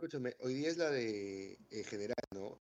escúchame, hoy día es la de eh, general, ¿no?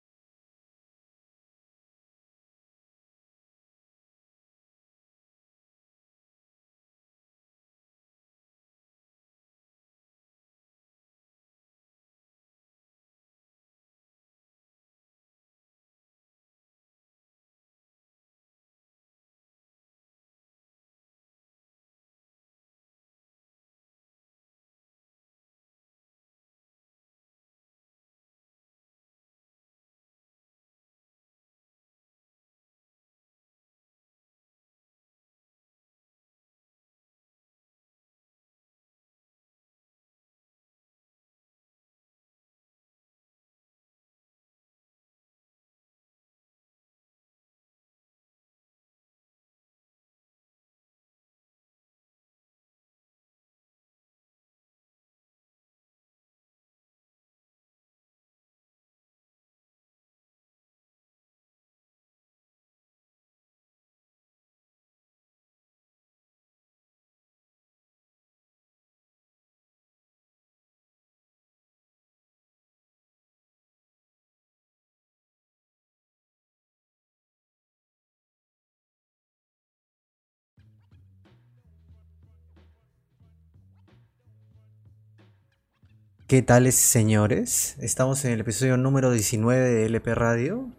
¿Qué tales, señores? Estamos en el episodio número 19 de LP Radio.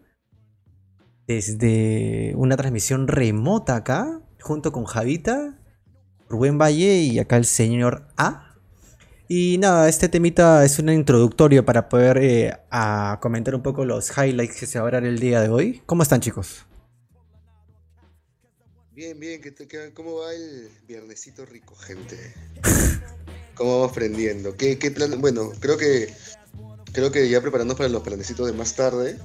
Desde una transmisión remota acá, junto con Javita, Rubén Valle y acá el señor A. Y nada, este temita es un introductorio para poder eh, a comentar un poco los highlights que se va a dar el día de hoy. ¿Cómo están, chicos? Bien, bien, ¿qué te- qué- ¿cómo va el viernesito rico, gente? ¿Cómo vamos aprendiendo? ¿Qué, qué plan? Bueno, creo que creo que ya preparándonos para los planecitos de más tarde.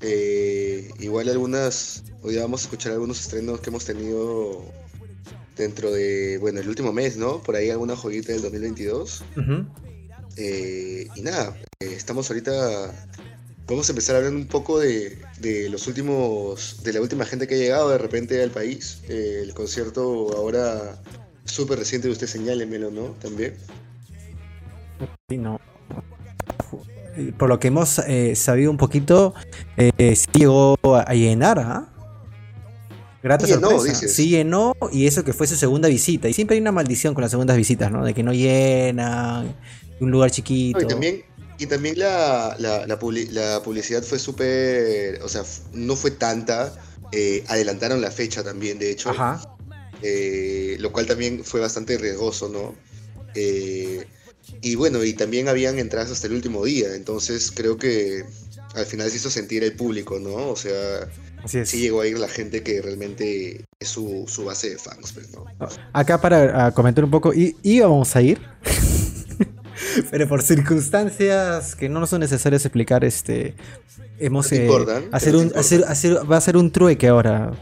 eh, igual algunas, hoy vamos a escuchar algunos estrenos que hemos tenido dentro de, bueno, el último mes, ¿no? Por ahí alguna joyita del 2022. Ujú. Eh, y nada, eh, estamos ahorita. Vamos a empezar a hablar un poco de, de los últimos. de la última gente que ha llegado de repente al país. El concierto ahora súper reciente de usted, señálemelo, ¿no? También. Sí, no. Por lo que hemos eh, sabido un poquito, eh, sí llegó a llenar, ¿ah? Grata Sí llenó, sorpresa. dices. Sí llenó, y eso que fue su segunda visita. Y siempre hay una maldición con las segundas visitas, ¿no? De que no llenan, un lugar chiquito. No, y también, y también la, la, la publi- la publicidad fue súper. O sea, no fue tanta. eh, adelantaron la fecha también, de hecho. Ajá. Eh, lo cual también fue bastante riesgoso, ¿no? Eh, y bueno, y también habían entradas hasta el último día, entonces creo que al final se hizo sentir el público, ¿no? O sea, Así es. sí llegó a ir la gente que realmente es su, su base de fans, pues, ¿no? Acá para ah, comentar un poco, íbamos a ir, pero por circunstancias que no nos son necesarias explicar, este, hemos eh, importan, hacer un, importan. hacer, hacer- va a ser un trueque ahora.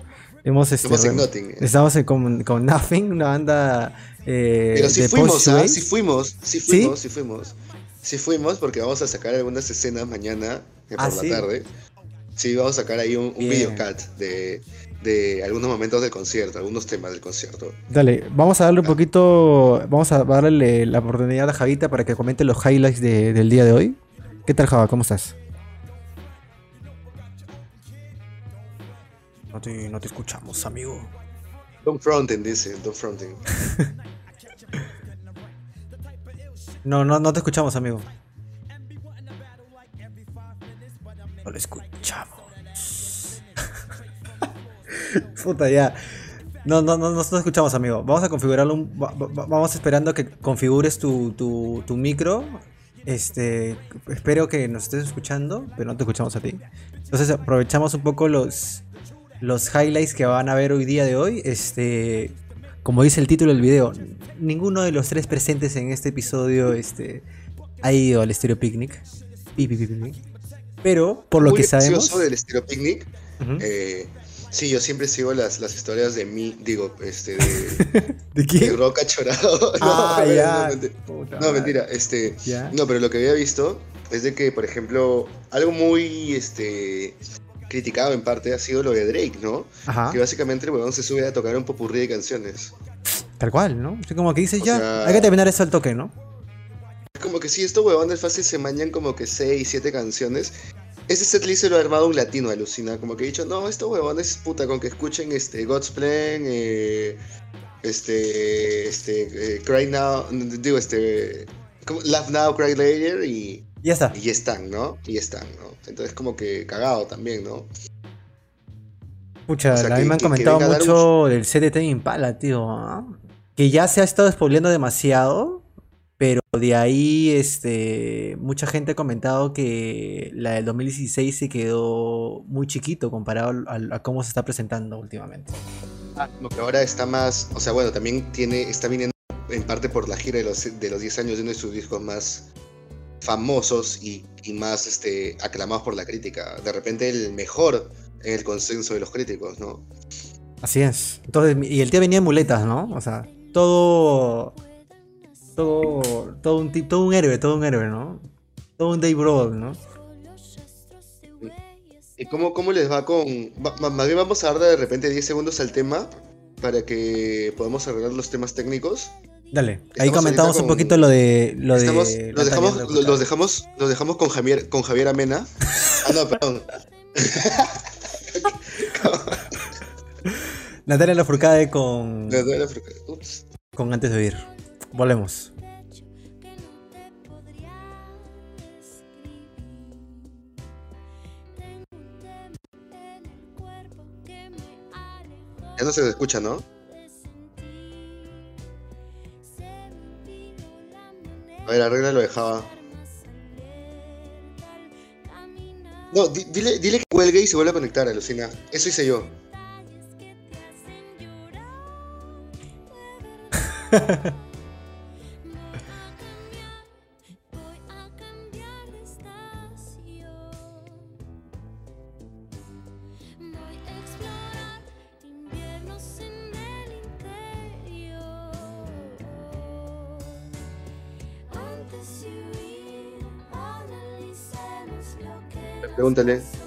Hemos este, Somos en Nothing. estamos en- con, con Nothing, una banda eh, Pero sí de fuimos, ¿ah? Sí fuimos, sí fuimos, sí fuimos. Sí fuimos porque vamos a sacar algunas escenas mañana eh, por Ah, la ¿sí? tarde. Sí, vamos a sacar ahí un, un videocat de, de algunos momentos del concierto, algunos temas del concierto. Dale, vamos a darle un poquito, vamos a darle la oportunidad a Javita para que comente los highlights de- del día de hoy. ¿Qué tal, Java? ¿Cómo estás? No te, no te escuchamos, amigo. Don't fronten, dice, don't fronten. No, no, no te escuchamos, amigo. No lo escuchamos. Puta, ya. No, no, no, no, no escuchamos, amigo. Vamos a configurarlo. un- va- va- vamos esperando que configures tu, tu, tu micro. Este, espero que nos estés escuchando, pero no te escuchamos a ti. Entonces aprovechamos un poco los, los highlights que van a ver hoy día de hoy. Este, como dice el título del video, ninguno de los tres presentes en este episodio este, ha ido al Stereo Picnic. Pi, pi, pi, pi, pi. Pero, por lo Muy que sabemos. del estilo picnic. Ujú. eh, sí, yo siempre sigo las, las historias de mí, digo, este, de, ¿De de quién? Roca Chorado. Ah, no, ya. no, mentira. Puta No, mentira, este, Ya. no, pero lo que había visto es de que, por ejemplo, algo muy, este, criticado en parte ha sido lo de Drake, ¿no? Ajá. Que básicamente el huevón se sube a tocar un popurrí de canciones. Tal cual, ¿no? Así como que dices O ya, sea- hay que terminar eso al toque, ¿no? como que sí, estos huevones fácil se mañan como que 6, 7 canciones. Ese setlist se lo ha armado un latino, alucina. Como que he dicho, no, estos huevones, puta, con que escuchen este God's Plan, eh, este, este, eh, Cry Now, digo, este, Laugh Now, Cry Later y... Ya está. Y ya están, ¿no? Y ya están, ¿no? Entonces como que cagado también, ¿no? Pucha, O sea, a mí me han que- comentado mucho del CDT de Impala, tío. ¿ah? Que ya se ha estado spoileando demasiado, pero de ahí este, mucha gente ha comentado que la del 2016 se quedó muy chiquito comparado a cómo se está presentando últimamente. Como que ahora está más, o sea, bueno, también tiene, está viniendo en parte por la gira de los, de los 10 años de uno de sus discos más famosos y, y más este, aclamados por la crítica. De repente el mejor en el consenso de los críticos, ¿no? Así es. Entonces, y el tío venía en muletas, ¿no? O sea, todo. Todo. Todo un, todo un héroe, todo un héroe, ¿no? Todo un Dave Grohl, ¿no? ¿Y cómo, cómo les va con...? va- más bien vamos a dar de repente 10 segundos al tema para que podamos arreglar los temas técnicos. Dale. Ahí Estamos comentamos ahorita un con- poquito lo de. Lo Estamos- de los, Natalia dejamos, los, dejamos, los dejamos con Javier, con Javier Amena. Ah, no, perdón. Natalia Lafourcade con, frecu- Ups. con Antes de Oír. Volvemos. Ya no se escucha, ¿no? A ver, arregla lo de Java. No, di- dile, dile que cuelgue y se vuelve a conectar, alucina. Eso hice yo. Pregúntale.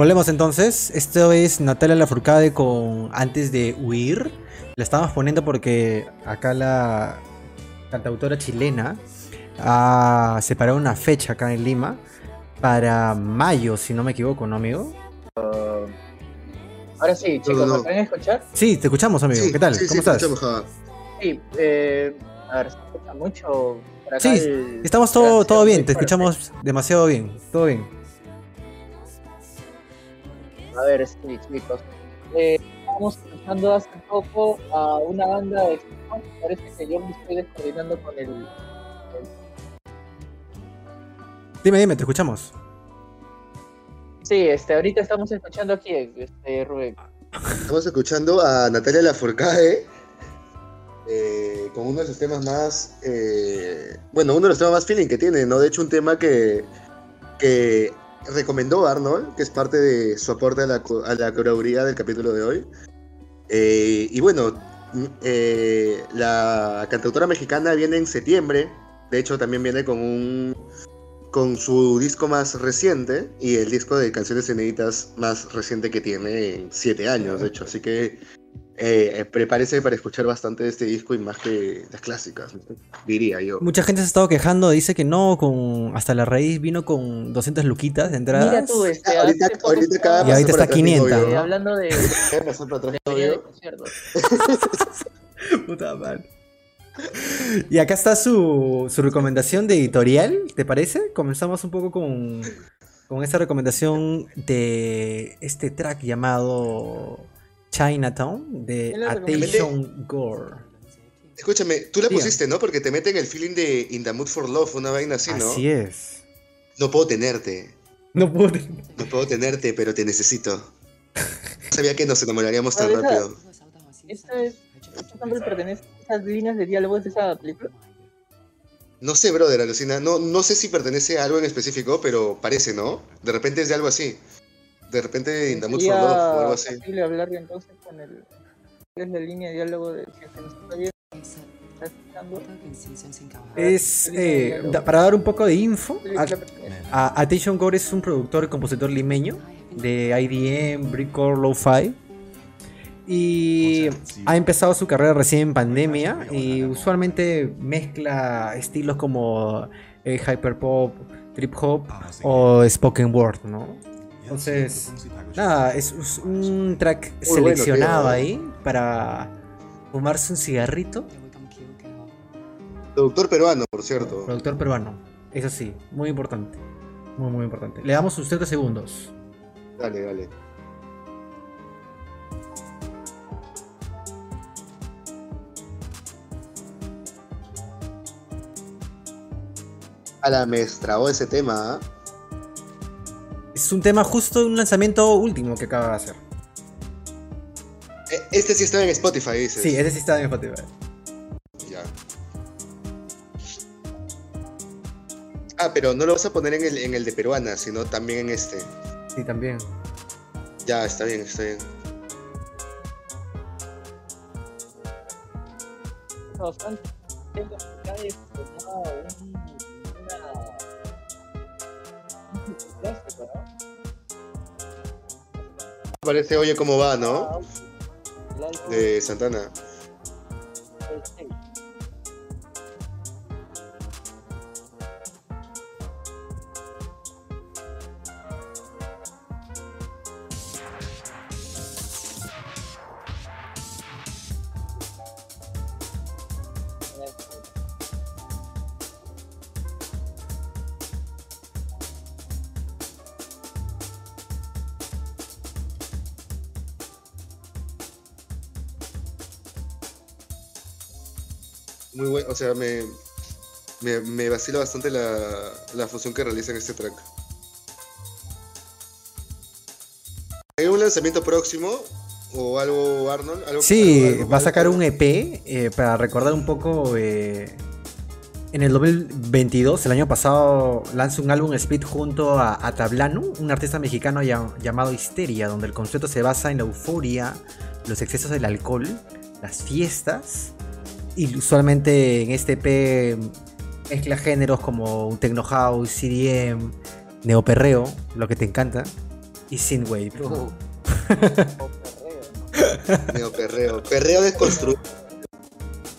Volvemos entonces. Esto es Natalia Lafourcade con Antes de Huir. La estamos poniendo porque acá la cantautora chilena ha separado una fecha acá en Lima para mayo, si no me equivoco, ¿no, amigo? Ahora sí, chicos, No, no, ¿me pueden escuchar? Sí, te escuchamos, amigo. Sí, ¿Qué tal? sí, ¿Cómo sí, estás? Sí, eh, a ver, ¿se escucha mucho? Por acá Sí, el- Estamos todo, todo bien, te escuchamos demasiado bien. Todo bien. A ver, sí, chicos. Eh, estamos escuchando hace poco a una banda de. Parece que yo me estoy descoordinando con el. Dime, dime, te escuchamos. Sí, este, ahorita estamos escuchando aquí, este, Rubén. Estamos escuchando a Natalia Lafourcade eh, con uno de sus temas más. eh, bueno, uno de los temas más feeling que tiene, ¿no? De hecho, un tema que, que recomendó Arnold, que es parte de su aporte a la, a la del capítulo de hoy. Eh, y bueno, mm, eh, la cantautora mexicana viene en septiembre. De hecho, también viene con un con su disco más reciente y el disco de canciones inéditas más reciente que tiene en siete años, de hecho. Así que eh, prepárese para escuchar bastante de este disco y más que las clásicas, diría yo. Mucha gente se ha estado quejando, dice que no, con hasta la raíz vino con 200 luquitas de entradas. Mira tú, este, Ah, ahorita- acaba Y ahorita está por atrás mi 500, novio. eh, ¿no? hablando de. Puta madre. Y acá está su, su recomendación de editorial, ¿te parece? Comenzamos un poco con, con esta recomendación de este track llamado Chinatown de. Attention Gore. Escúchame, tú la Diga. pusiste, ¿no? Porque te meten el feeling de In the Mood for Love, una vaina así, ¿no? Así es. No puedo tenerte. No puedo. No puedo tenerte, pero te necesito. No sabía que nos enamoraríamos tan esa- rápido. ¿Esta es, esta nombre pertenece a esas líneas de diálogos de esa película? No sé, brother, alucina. No, no sé si pertenece a algo en específico, pero parece, ¿no? De repente es de algo así. De repente In the Mood for Sería Love o algo así. posible hablar entonces con el... ¿Cuál es la línea de diálogo de que se nos está viendo? Es eh, para dar un poco de info. A- Attention Gore es un productor y compositor limeño de IDM, Brickcore, Lo-Fi. Y ha empezado su carrera recién en pandemia y usualmente mezcla estilos como eh, hyperpop, trip hop o spoken word, ¿no? Entonces, nada, es, es un track Muy seleccionado ahí para fumarse un cigarrito. Productor peruano, por cierto. Productor peruano, eso sí, muy importante. Muy, muy importante. Le damos sus 30 segundos. Dale, dale. A la me ese tema, ¿ah? Es un tema justo de un lanzamiento último que acaba de hacer. Eh, Este sí estaba en Spotify, dices. Sí, ese sí está en Spotify. Ya. Ah, pero no lo vas a poner en el, en el de peruana, sino también en este. Sí, también. Ya, está bien, está bien. bastante Parece, oye, cómo va, ¿no? Ah, De Santana. Sea, me, me, me vacila bastante la, la fusión que realiza en este track. ¿Hay un lanzamiento próximo? ¿O algo, Arnold? ¿Algo, Sí, algo- algo- va a sacar un EP eh, para recordar un poco. eh, en el 2022, el año pasado, lanza un álbum split junto a, a Tablano, un artista mexicano llam- llamado Histeria, donde el concepto se basa en la euforia, los excesos del alcohol, las fiestas. Y usualmente en este EP mezcla géneros como un techno house, CDM, neoperreo, lo que te encanta, y synthwave. O perreo. Neo perreo. Desconstruido.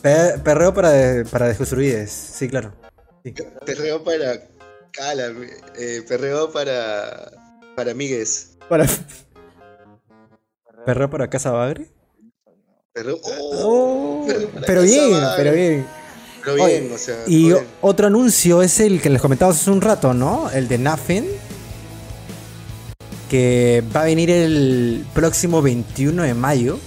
Pe- perreo para, de- para desconstruides, sí, claro. Sí. Perreo para. Cala, eh, perreo para. Para amigues. Para... ¿Perreo para Casa Bagre? Oh, pero bien, Bagre. pero bien. Pero bien, Oye, o sea. Y bien. otro anuncio es el que les comentaba hace un rato, ¿no? El de Nothing. Que va a venir el próximo 21 de mayo.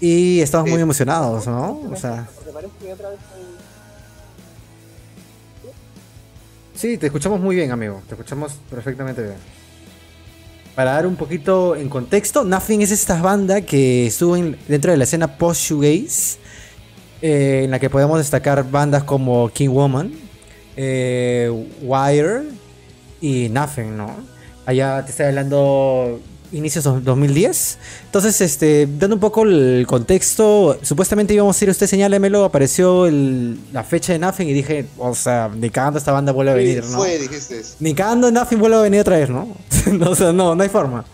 Y estamos muy Sí. emocionados, ¿no? O sea, Porque parece que otra vez hay- sí, te escuchamos muy bien, amigo. Te escuchamos perfectamente bien. Para dar un poquito en contexto, Nothing es esta banda que estuvo en- dentro de la escena post-shoegaze, eh, en la que podemos destacar bandas como King Woman, eh, Wire y Nothing, ¿no? Allá te estoy hablando inicios de 2010. Entonces, este, dando un poco el contexto, supuestamente íbamos a ir, usted señálemelo, apareció el- la fecha de Nothing y dije, o sea, ni cagando esta banda vuelve a venir, ¿no? Fue, dijiste. Ni cagando Nothing vuelve a venir otra vez, ¿no? No, o sea, no, no hay forma.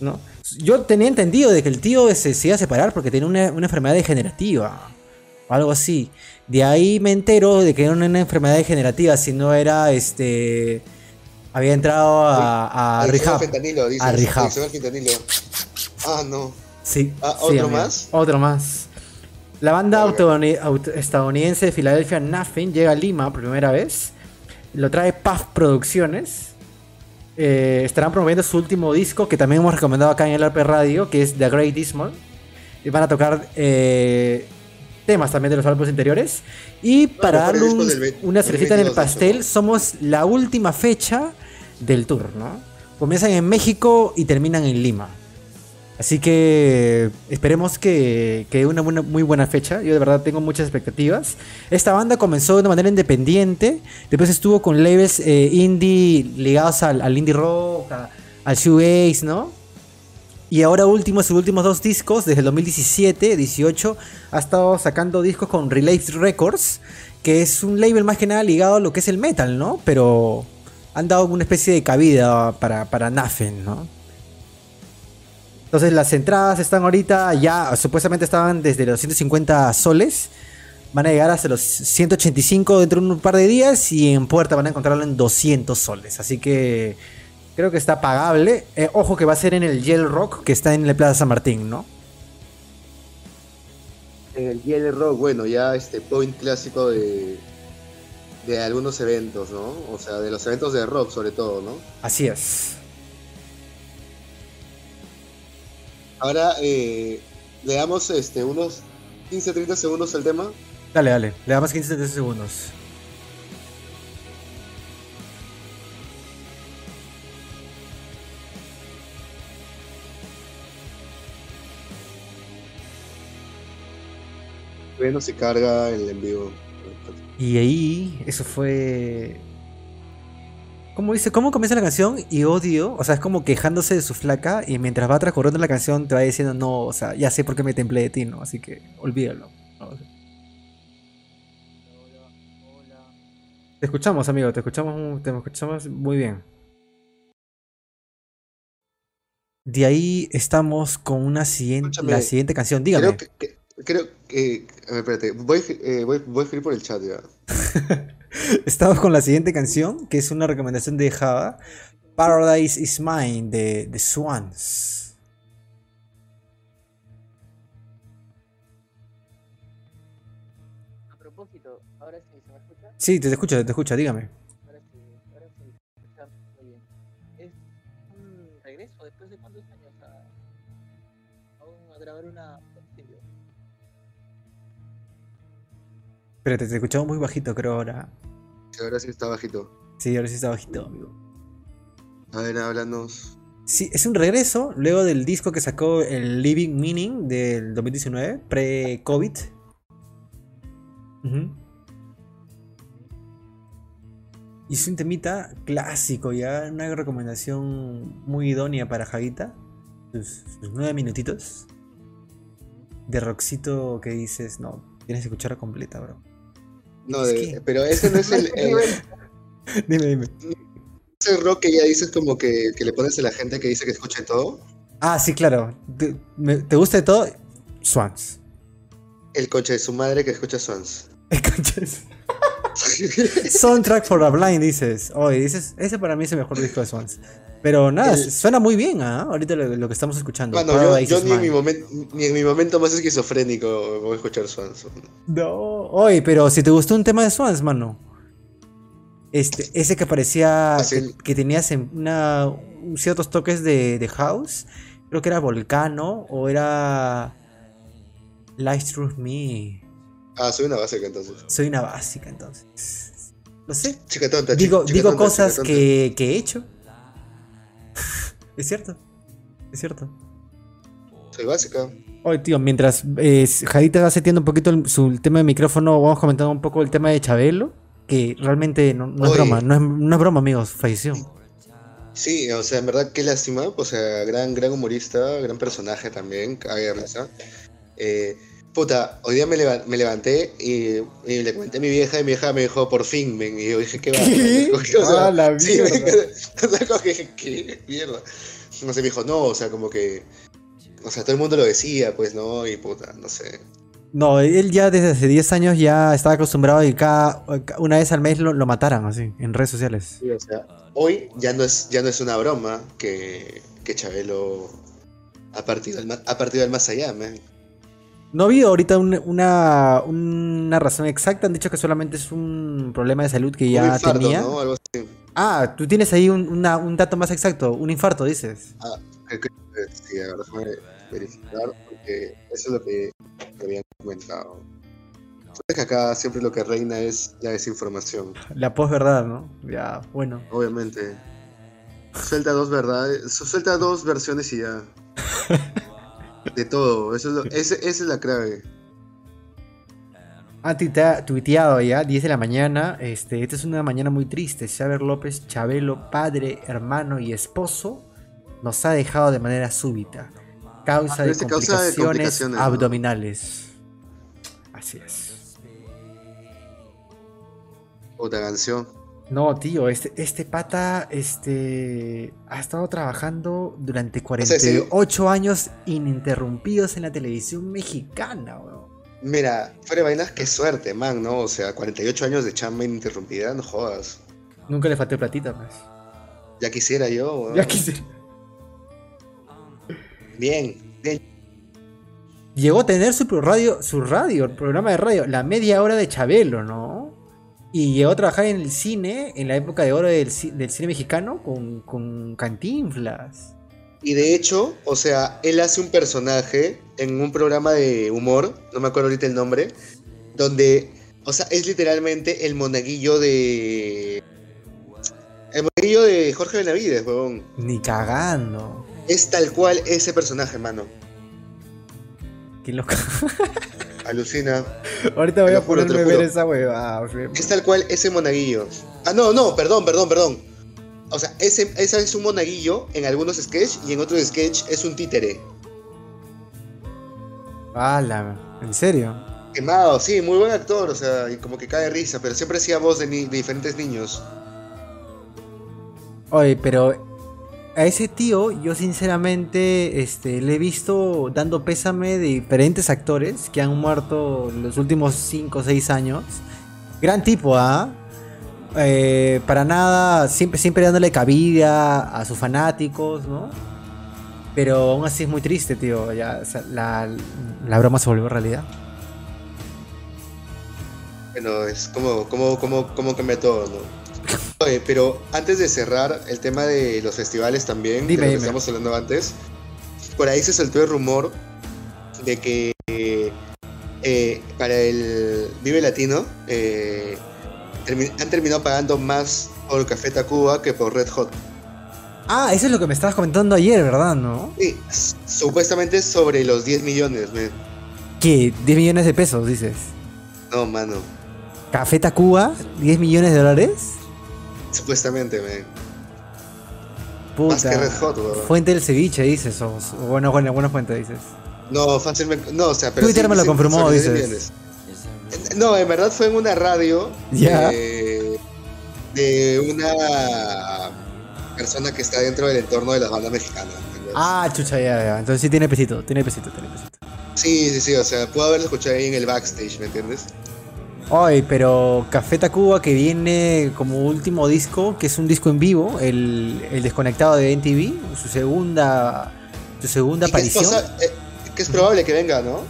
¿no? Yo tenía entendido de que el tío se, se iba a separar porque tenía una, una enfermedad degenerativa. O algo así. De ahí me entero de que era una, una enfermedad degenerativa, si no era este. Había entrado a, a rehab. fentanilo, dices. A rehab. Ah, no. Sí. Ah, ¿otro más? Otro más. La banda estadounidense de Filadelfia, Nothing, llega a Lima por primera vez. Lo trae Puff Producciones. eh, estarán promoviendo su último disco, que también hemos recomendado acá en el RP Radio, que es The Great Dismal. Y van a tocar eh, temas también de los álbumes anteriores. Y para mejores darle un- del una del cerecita en el 22 de pastel, somos la última fecha del tour, ¿no? Comienzan en México y terminan en Lima. Así que esperemos que, que una buena- muy buena fecha. Yo de verdad tengo muchas expectativas. Esta banda comenzó de una manera independiente. Después estuvo con labels eh, indie ligados al, al indie rock, a- al shoegaze, ¿no? Y ahora último, sus últimos dos discos, desde el 2017, 18, ha estado sacando discos con Relay Records, que es un label más que nada ligado a lo que es el metal, ¿no? Pero han dado una especie de cabida para, para Nafen, ¿no? Entonces las entradas están ahorita ya, supuestamente estaban desde los 150 soles. Van a llegar hasta los 185 dentro de un par de días y en puerta van a encontrarlo en 200 soles. Así que creo que está pagable. Eh, ojo que va a ser en el Yell Rock que está en la Plaza San Martín, ¿no? En el Yellow Rock, bueno, ya este point clásico de, de algunos eventos, ¿no? O sea, de los eventos de rock sobre todo, ¿no? Así es. Ahora eh, le damos este, unos 15-30 segundos al tema. Dale, dale. Le damos 15 30 segundos. No se carga el en vivo. Y ahí, eso fue. ¿Cómo dice? ¿Cómo comienza la canción? Y odio. O sea, es como quejándose de su flaca. Y mientras va transcurriendo la canción, te va diciendo, no, o sea, ya sé por qué me templé de ti, ¿no? Así que olvídalo. ¿no? Te escuchamos, amigo. Te escuchamos, te escuchamos muy bien. De ahí estamos con una siguiente, Escúchame, la siguiente canción. Dígame. Creo que, que- creo que, a ver, espérate, voy, eh, voy, voy a escribir por el chat ya. Estamos con la siguiente canción, que es una recomendación de Java. Paradise is Mine, de, de Swans. A propósito, ahora sí, ¿se me escucha? Sí, te escucho, te escucho, dígame. Pero te escuchamos muy bajito, creo ahora. Ahora sí está bajito. Sí, ahora sí está bajito, amigo. A ver, háblanos. Sí, es un regreso luego del disco que sacó el Living Meaning del 2019, pre-COVID. Y es un temita clásico, ya una recomendación muy idónea para Javita. Sus, sus nueve minutitos de rockcito que dices, no, tienes que escucharla completa, bro. No, Es de- que- pero ese no es el, el- Dime, dime. ese rock que ya dices como que, que le pones a la gente que dice que escuche todo. Ah, sí, claro. ¿Te, me- ¿te gusta de todo? Swans. El coche de su madre que escucha Swans. Conchas. Soundtrack for a Blind, dices. Oye, dices, ese para mí es el mejor disco de Swans. Pero nada, El- suena muy bien, ¿ah? Ahorita lo, lo que estamos escuchando. Bueno, yo, ni, en mi momento, ni en mi momento más esquizofrénico voy a escuchar Swans. No. Oye, pero si te gustó un tema de Swans, mano. Este, ese que parecía Ah, sí. que, que tenías en una, un- ciertos toques de, de house. Creo que era Volcano o era Light Through Me. Ah, soy una básica entonces. Soy una básica, entonces. No sé. Chica tonta. Digo, chica digo tonta, cosas chica tonta. que, que he hecho. Es cierto. Es cierto. Soy básica. Oye, tío, mientras eh, Jadita va seteando un poquito el, su el tema de micrófono, vamos comentando un poco el tema de Chabelo. Que realmente no, no es broma, no es, no es broma, amigos, falleció. Sí, o sea, en verdad, qué lástima. O sea, gran, gran humorista, gran personaje también, de risa. Eh, puta, hoy día me, leva- me levanté y, y le comenté a mi vieja y mi vieja me dijo, por fin, men. Y yo dije, ¿qué va? ¿Qué? O sea, Ah, la mierda. No sé, me dijo, no, o sea, como que. O sea, todo el mundo lo decía, pues, ¿no? Y puta, no sé. No, él ya desde hace 10 años ya estaba acostumbrado a que cada una vez al mes lo, lo mataran así, en redes sociales. Sí, o sea, hoy ya no es, ya no es una broma que, que Chabelo ha partido, al, ha partido al más allá, man. No ha habido ahorita un- una, una razón exacta, han dicho que solamente es un problema de salud que Un ya infarto, tenía. ¿no? Algo así. Ah, tú tienes ahí un, una- un dato más exacto, un infarto, dices. Que- que- Sí, a ver, déjame verificar, porque eso es lo que me habían comentado. Sabes que acá siempre lo que reina es la desinformación, La posverdad, ¿no? Ya, bueno. obviamente. Suelta dos verdades, su- suelta dos versiones y ya. De todo, eso es lo- ese- esa es la clave. Ha tuitea- tuiteado ya, 10 de la mañana. Este, esta es una mañana muy triste. Xavier López, Chabelo, padre, hermano y esposo, nos ha dejado de manera súbita. Causa de Este causa de complicaciones complicaciones, ¿no? abdominales. Así es. Otra canción. No, tío, este, este pata este, ha estado trabajando durante sea, sí. 48 años ininterrumpidos en la televisión mexicana, weón. Mira, fuera vainas, qué suerte, man, ¿no? O sea, 48 años de chamba ininterrumpida, no jodas. Nunca le falté platita, pues. Ya quisiera yo, weón. Ya quise. Bien, bien. Llegó a tener su radio, su radio, el programa de radio, la media hora de Chabelo, ¿no? Y llegó a trabajar en el cine, en la época de oro del, ci- del cine mexicano, con, con Cantinflas. Y de hecho, o sea, él hace un personaje en un programa de humor, no me acuerdo ahorita el nombre, donde, o sea, es literalmente el monaguillo de... El monaguillo de Jorge Benavides, huevón. Ni cagando. Es tal cual ese personaje, mano. Qué loco. Alucina. Ahorita voy a juro, ponerme a ver esa huevada. Es tal cual ese monaguillo. Ah, no, no, perdón, perdón, perdón. O sea, ese, ese es un monaguillo en algunos sketches y en otros sketches es un títere. Ala, ¿en serio? Quemado, sí, muy buen actor, o sea, y como que cae risa, pero siempre hacía voz de, ni- de diferentes niños. Oye, pero a ese tío, yo sinceramente este, le he visto dando pésame de diferentes actores que han muerto en los últimos 5 o 6 años. Gran tipo, ¿ah? Eh, para nada, siempre, siempre dándole cabida a sus fanáticos, ¿no? Pero aún así es muy triste, tío. Ya, la broma se volvió realidad. Bueno, es como, como, como, como cambia todo, ¿no? Oye, pero antes de cerrar el tema de los festivales también, Dime, de lo que dime. estamos hablando antes, por ahí se soltó el rumor de que eh, para el Vive Latino eh, termi- han terminado pagando más por Café Tacuba que por Red Hot. Ah, eso es lo que me estabas comentando ayer, ¿verdad? ¿No? Sí, supuestamente sobre los 10 millones, men. ¿Qué? 10 millones de pesos, dices. No, mano. Café Tacuba, 10 millones de dólares. Supuestamente, men. Puta. Más que Red Hot, weón. Fuente del ceviche, dices. O, bueno, bueno, buena fuente, dices. No, fácilmente. No, o sea, pero. Twitter me lo dicen confirmó, sobre 10 dices. No, en verdad fue en una radio. Ya. De, de una persona que está dentro del entorno de las bandas mexicanas. Ah, chucha, ya, ya. Entonces sí tiene pesito, tiene pesito, tiene pesito. Sí, sí, sí, o sea, puedo haberlo escuchado ahí en el backstage, ¿me entiendes? Ay, pero Café Tacuba que viene como último disco, que es un disco en vivo, el, el desconectado de NTV, su segunda, su segunda Y que es, aparición. eh, que es probable que venga, ¿no?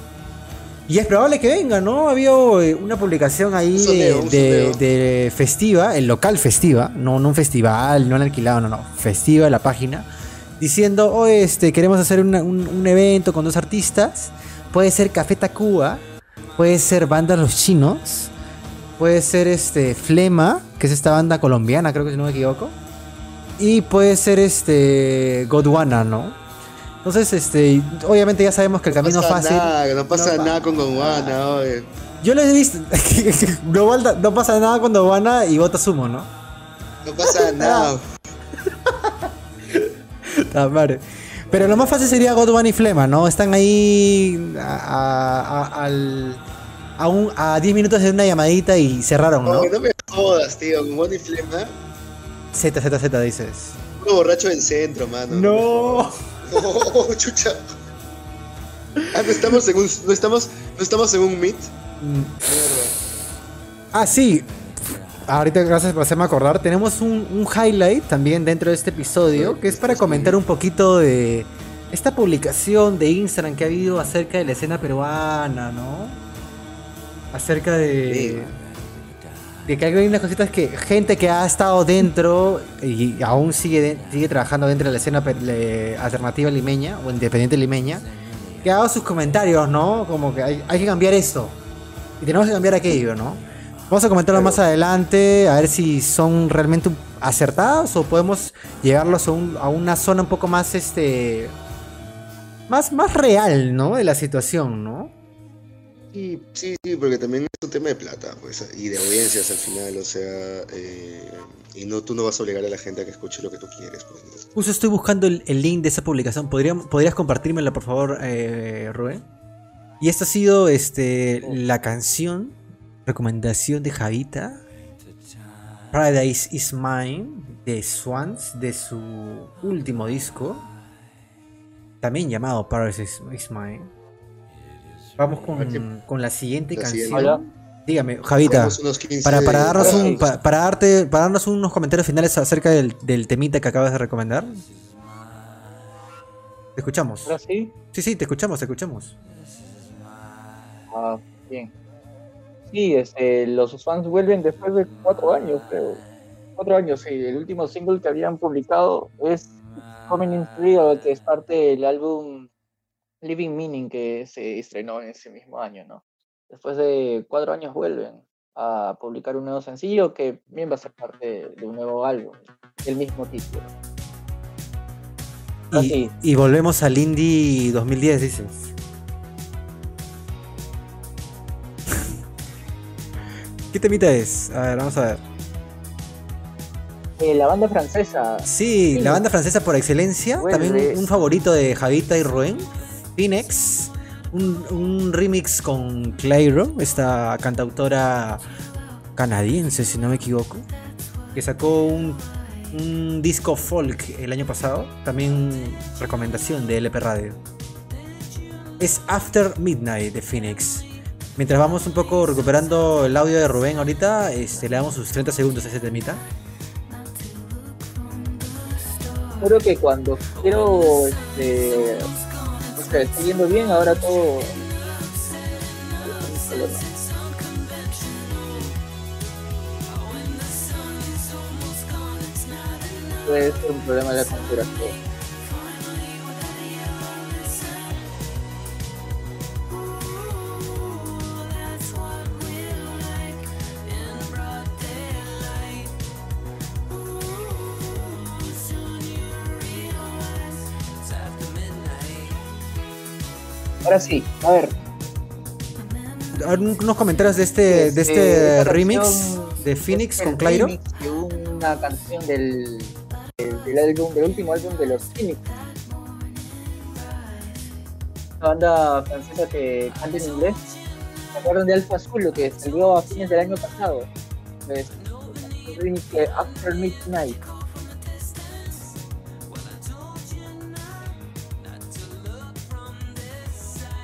Y es probable que venga, ¿no? Había eh, una publicación ahí sondeo, de, Festiva, el local Festiva, no, no un festival, no han alquilado, no, no, Festiva, la página, diciendo, oh, este, queremos hacer una- un, un evento con dos artistas, puede ser Café Tacuba, puede ser Banda Los Chinos, puede ser este Flema, que es esta banda colombiana, creo que si no me equivoco, y puede ser este Godwana, ¿no? Entonces, este, obviamente ya sabemos que el camino no pasa fácil... Nada, no pasa no nada con Gondwana, oye. Yo lo he visto. no, pasa nada cuando van a y vota sumo, ¿no? No pasa nada. Pero lo más fácil sería God One y Flema, ¿no? Están ahí a, a, a- al- a, un- a 10 minutos de una llamadita y cerraron, ¿no? Oye, no me jodas, tío, con Bonnie Flema. Z, Z, Z, dices. Puro borracho del centro, mano. No. No, chucha. Ah, no estamos en un, no estamos, no estamos en un meet. Mm. Mierda. Ah, sí. Ahorita, gracias por hacerme acordar. Tenemos un, un highlight también dentro de este episodio que es para comentar un poquito de esta publicación de Instagram que ha habido acerca de la escena peruana, ¿no? Acerca de. de que hay unas cositas que gente que ha estado dentro y aún sigue, sigue trabajando dentro de la escena alternativa limeña o independiente limeña, que ha dado sus comentarios, ¿no? Como que hay, hay que cambiar esto y tenemos que cambiar aquello, ¿no? Vamos a comentarlo más adelante, a ver si son realmente acertados o podemos llevarlos a, un- a una zona un poco más, este, más, más real, ¿no? De la situación, ¿no? Sí, sí, sí, porque también es un tema de plata, pues, y de audiencias al final, o sea, eh, y no, tú no vas a obligar a la gente a que escuche lo que tú quieres, pues. ¿no? Justo estoy buscando el, el link de esa publicación. ¿Podría- ¿Podrías compartírmela, por favor, eh, Rubén? Y esta ha sido este, la canción, recomendación de Javita, Paradise is Mine, de Swans, de su último disco, también llamado Paradise is, Mine. Vamos con, con la siguiente La canción. siguiente. Dígame, Javita. Vamos unos 15 Para, para, darnos un, para, darte, para darnos unos comentarios finales acerca del, del temita que acabas de recomendar. Te escuchamos. Ahora sí. Sí, sí, te escuchamos, te escuchamos. Ah, bien. Sí, este, los fans vuelven después de cuatro años, creo. Cuatro años, sí. El último single que habían publicado es Coming in Real, que es parte del álbum Living Meaning que se estrenó en ese mismo año, ¿no? Después de cuatro años vuelven a publicar un nuevo sencillo que bien va a ser parte de un nuevo álbum, el mismo título. Y volvemos al Indie 2010, dices. ¿Qué temita es? A ver, vamos a ver. Eh, la banda francesa Sí, la banda francesa por excelencia. También un favorito de Javita y Rubén. Phoenix. Un, un remix con Clairo, esta cantautora canadiense, si no me equivoco. Que sacó un, un disco folk el año pasado. También recomendación de LP Radio. Es After Midnight de Phoenix. Mientras vamos un poco recuperando el audio de Rubén ahorita, este, le damos sus 30 segundos a ese temita. Creo que cuando quiero, este, o sea, estoy yendo bien, ahora todo. Puede ser un problema de la configuración. Ahora sí, a ver, A ver, un- unos comentarios de este, de Este, este remix de Phoenix el con Clairo. de una canción del, del, del álbum, del último álbum de los Phoenix. Una banda francesa que canta en inglés. ¿Se acuerdan de Alfa Azul, lo que salió a fines del año pasado? Pues, el remix de After Midnight.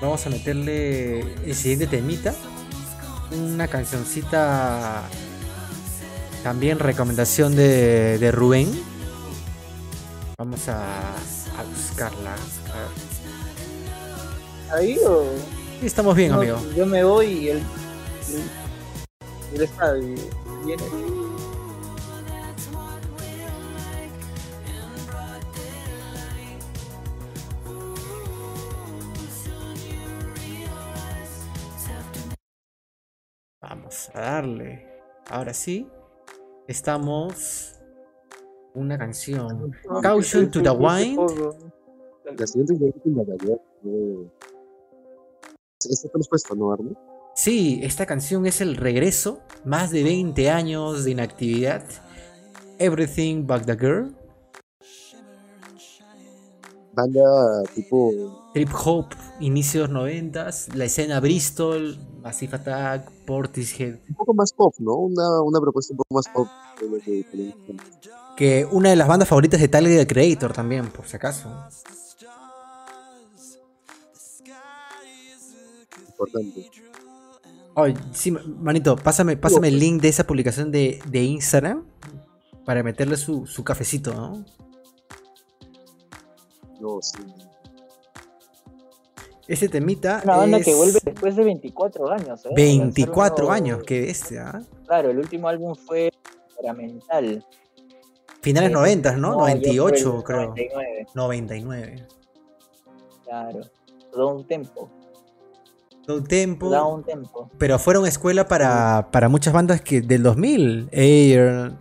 Vamos a meterle el siguiente temita. Una cancioncita. También recomendación de, de Rubén. Vamos a, a buscarla. A ver. ¿Ahí o.? Sí, estamos bien, no, amigo. Yo me voy y él. Él está y viene. Vamos a darle. Ahora sí. Estamos. Una canción. Caution to the Wind. La siguiente. Esta te puesto, ¿no, Arno? Sí, esta canción es el regreso. Más de 20 años de inactividad. Everything But the Girl. Banda tipo. Trip Hop, inicios 90 la escena Bristol, Massive Attack, Portishead. Un poco más pop, ¿no? Una, una propuesta un poco más pop de lo que. Que una de las bandas favoritas de Tyler the Creator también, por si acaso. Importante. Ay, sí, manito, pásame, pásame el link de esa publicación de, de Instagram para meterle su, su cafecito, ¿no? No, sí. Ese temita Una banda es que vuelve después de 24 años. ¿eh? 24 Lanzaron años, qué bestia. ¿eh? claro, el último álbum fue Experimental. Finales Ese- 90, ¿no? el 98, creo. 99, 99. claro. Todo un tempo. Todo tempo. Da un tempo. Pero fueron escuela para, para muchas bandas que del 2000. Air.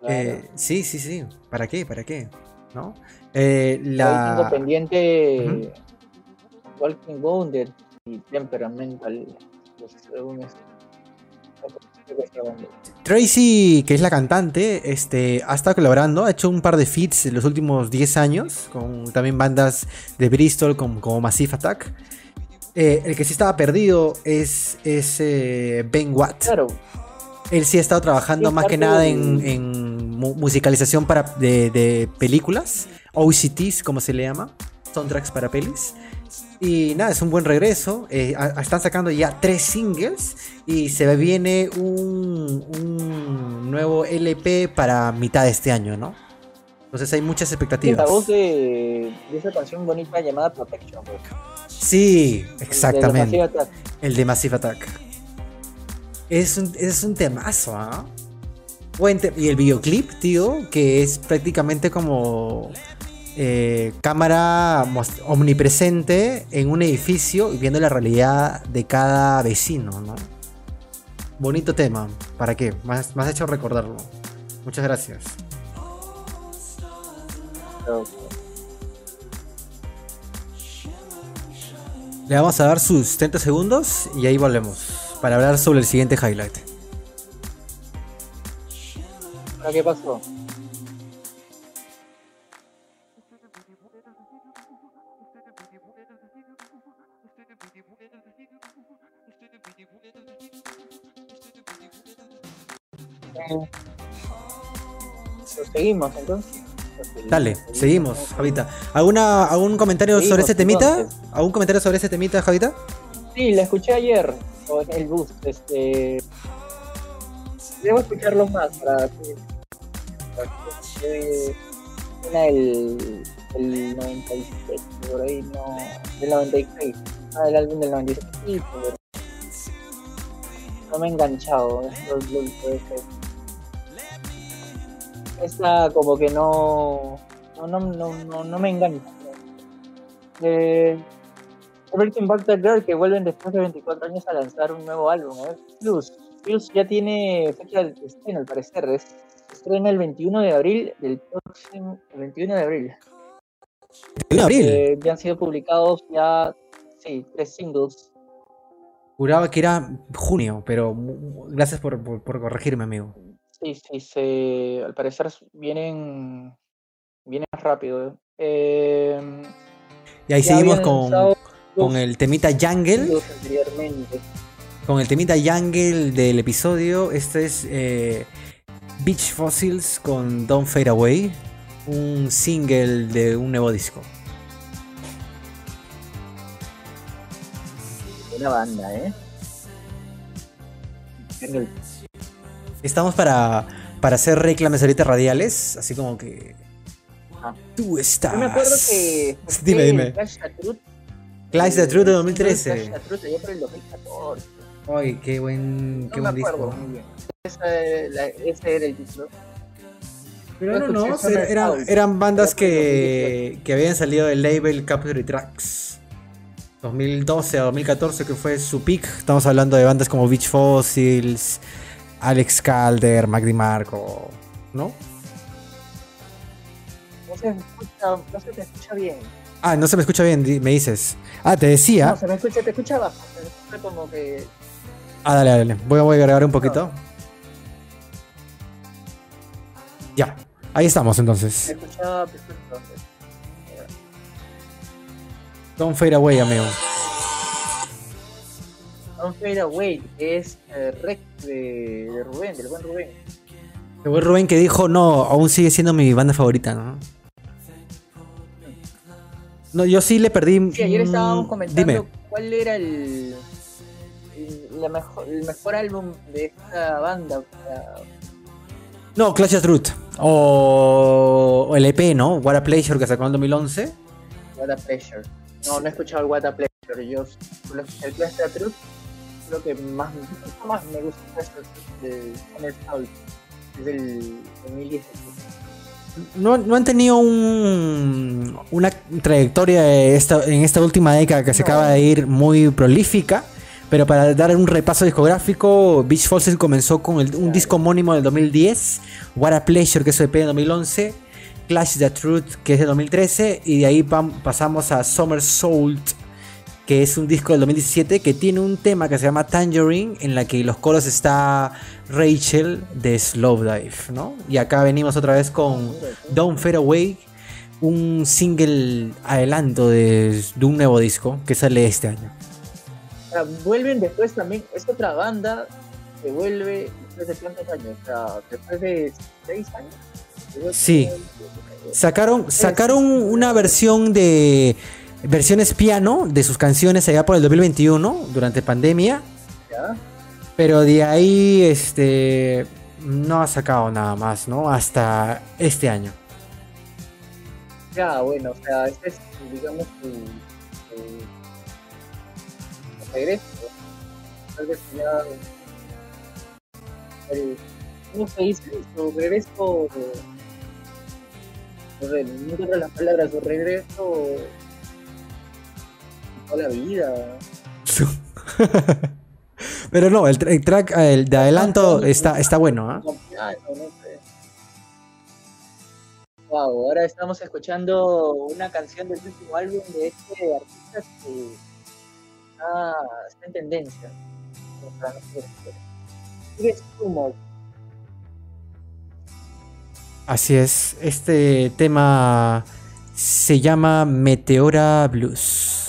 Claro. eh, sí, sí, sí. ¿Para qué? ¿Para qué? ¿No? Eh, tengo la... pendiente Walking Wounded y Temperamental. los álbumes. Tracy, que es la cantante, este, ha estado colaborando, ha hecho un par de feats en los últimos 10 años, con también bandas de Bristol como, como Massive Attack. Eh, el que sí estaba perdido es, es eh, Ben Watt. Claro, Él sí ha estado trabajando Sí, más que nada en, en mu- musicalización para, de, de películas, OCTs como se le llama, soundtracks para pelis. Y nada, es un buen regreso. eh, a- a- están sacando ya tres singles y se viene un, un nuevo LP para mitad de este año, ¿no? Entonces hay muchas es la expectativas. voz de, de esa canción bonita llamada Protection. Sí, De la exactamente. Massive Attack. El de Massive Attack. Es un, es un temazo, ¿ah? Te- y el videoclip, tío, que es prácticamente como eh, cámara omnipresente en un edificio y viendo la realidad de cada vecino, ¿no? Bonito tema. ¿Para qué? Me has hecho recordarlo. Muchas gracias. Le vamos a dar sus 30 segundos y ahí volvemos para hablar sobre el siguiente highlight. ¿ahora ¿Qué pasó? Eh, pues seguimos entonces. Dale, seguimos, Javita. ¿Alguna, ¿Algún comentario Seguimos, sobre ese temita? entonces. ¿Algún comentario sobre ese temita, Javita? Sí, la escuché ayer con el bus. Este. Debo escucharlo más para que. para que escuché una del, del 96, por ahí no. Del 96. Ah, el álbum del 96. Sí, pero. No me he enganchado. Lo, lo, lo. Esta como que no. No, no, no, no, me engancha. Eh, Everything Back That Girl que vuelven después de 24 años a lanzar un nuevo álbum. ¿eh? Fuse. Fuse ya tiene fecha de estreno al parecer. Es, se estrena el 21 de abril del próximo. El 21 de abril. 1 de abril. Eh, ya han sido publicados ya. Sí, tres singles. Juraba que era junio, pero gracias por, por- por corregirme, amigo. Sí, sí, se, al parecer vienen. Vienen rápido. Eh, Y ahí seguimos con, con el temita Jungle. Con el temita Jungle del episodio. Este es eh, Beach Fossils con Don't Fade Away. Un single de un nuevo disco. Buena banda, ¿eh? Jungle Estamos para, para hacer reclames ahorita radiales. Así como que. Ajá. Tú estás. Yo me acuerdo que. Dime, dime. Clash the Truth. Clash the Truth de el 2013. Clash the Truth por el 2014. Ay, qué buen, qué no buen me acuerdo disco. muy bien. Ese, la- ese era el título. Pero Yo no, no, eran, bandas que, que habían salido del label Capture Tracks. 2012 a 2014, que fue su peak. Estamos hablando de bandas como Beach Fossils, Alex Calder, Mac DiMarco, ¿no? No se escucha, no se te escucha bien. Ah, no se me escucha bien, me dices. Ah, te decía. No, se me escucha, te escucha bajo. Se me escucha como que. Ah, dale, dale. Voy, voy a agregar un poquito. Ya, ahí estamos entonces. escuchaba perfecto. Don't fade away, amigo. Don't Fade Away, que es eh, Rec de, de Rubén, del buen Rubén. El buen Rubén que dijo, no, aún sigue siendo mi banda favorita, ¿no? No, yo sí le perdí. Sí, ayer mm, estábamos comentando Dime. cuál era el, el, la mejor, el mejor álbum de esta banda. No, Clash of Truth. O, o el EP, ¿no? What a Pleasure que sacó en 2011. What a Pleasure. No, no he escuchado el What a Pleasure. Yo solo escuché el Clash of Truth creo que más, más me gusta el Soul, es del 2017. No, no han tenido un, una trayectoria esta- en esta última década que se No. acaba de ir muy prolífica. Pero para dar un repaso discográfico, Beach Falls comenzó con el- un disco homónimo del 2010, What a Pleasure, que es su EP de 2011, Clash the Truth, que es de 2013, y de ahí pam- pasamos a Summer Soul, que es un disco del 2017 que tiene un tema que se llama Tangerine, en la que los coros está Rachel de Slowdive, ¿no? Y acá venimos otra vez con Don't Fade Away, un single adelanto de, de un nuevo disco que sale este año. O sea, vuelven después también, es otra banda que vuelve después de cuántos años, o sea, después de seis años. Sí. Sacaron, sacaron una versión de versiones piano de sus canciones allá por el 2021 durante pandemia, Ya. pero de ahí este no ha sacado nada más, ¿no? Hasta este año. Ya, bueno, o sea, este es, digamos, su, regreso. Tal vez ya. El, ¿Cómo se dice? Su regreso. su re- No las palabras, su regreso. La vida. Pero no, el, el track el de adelanto está, está bueno, ¿ah? No sé. Wow, ahora estamos escuchando una canción del último álbum de este artista que está, está en tendencia. Así es, este tema se llama Meteora Blues.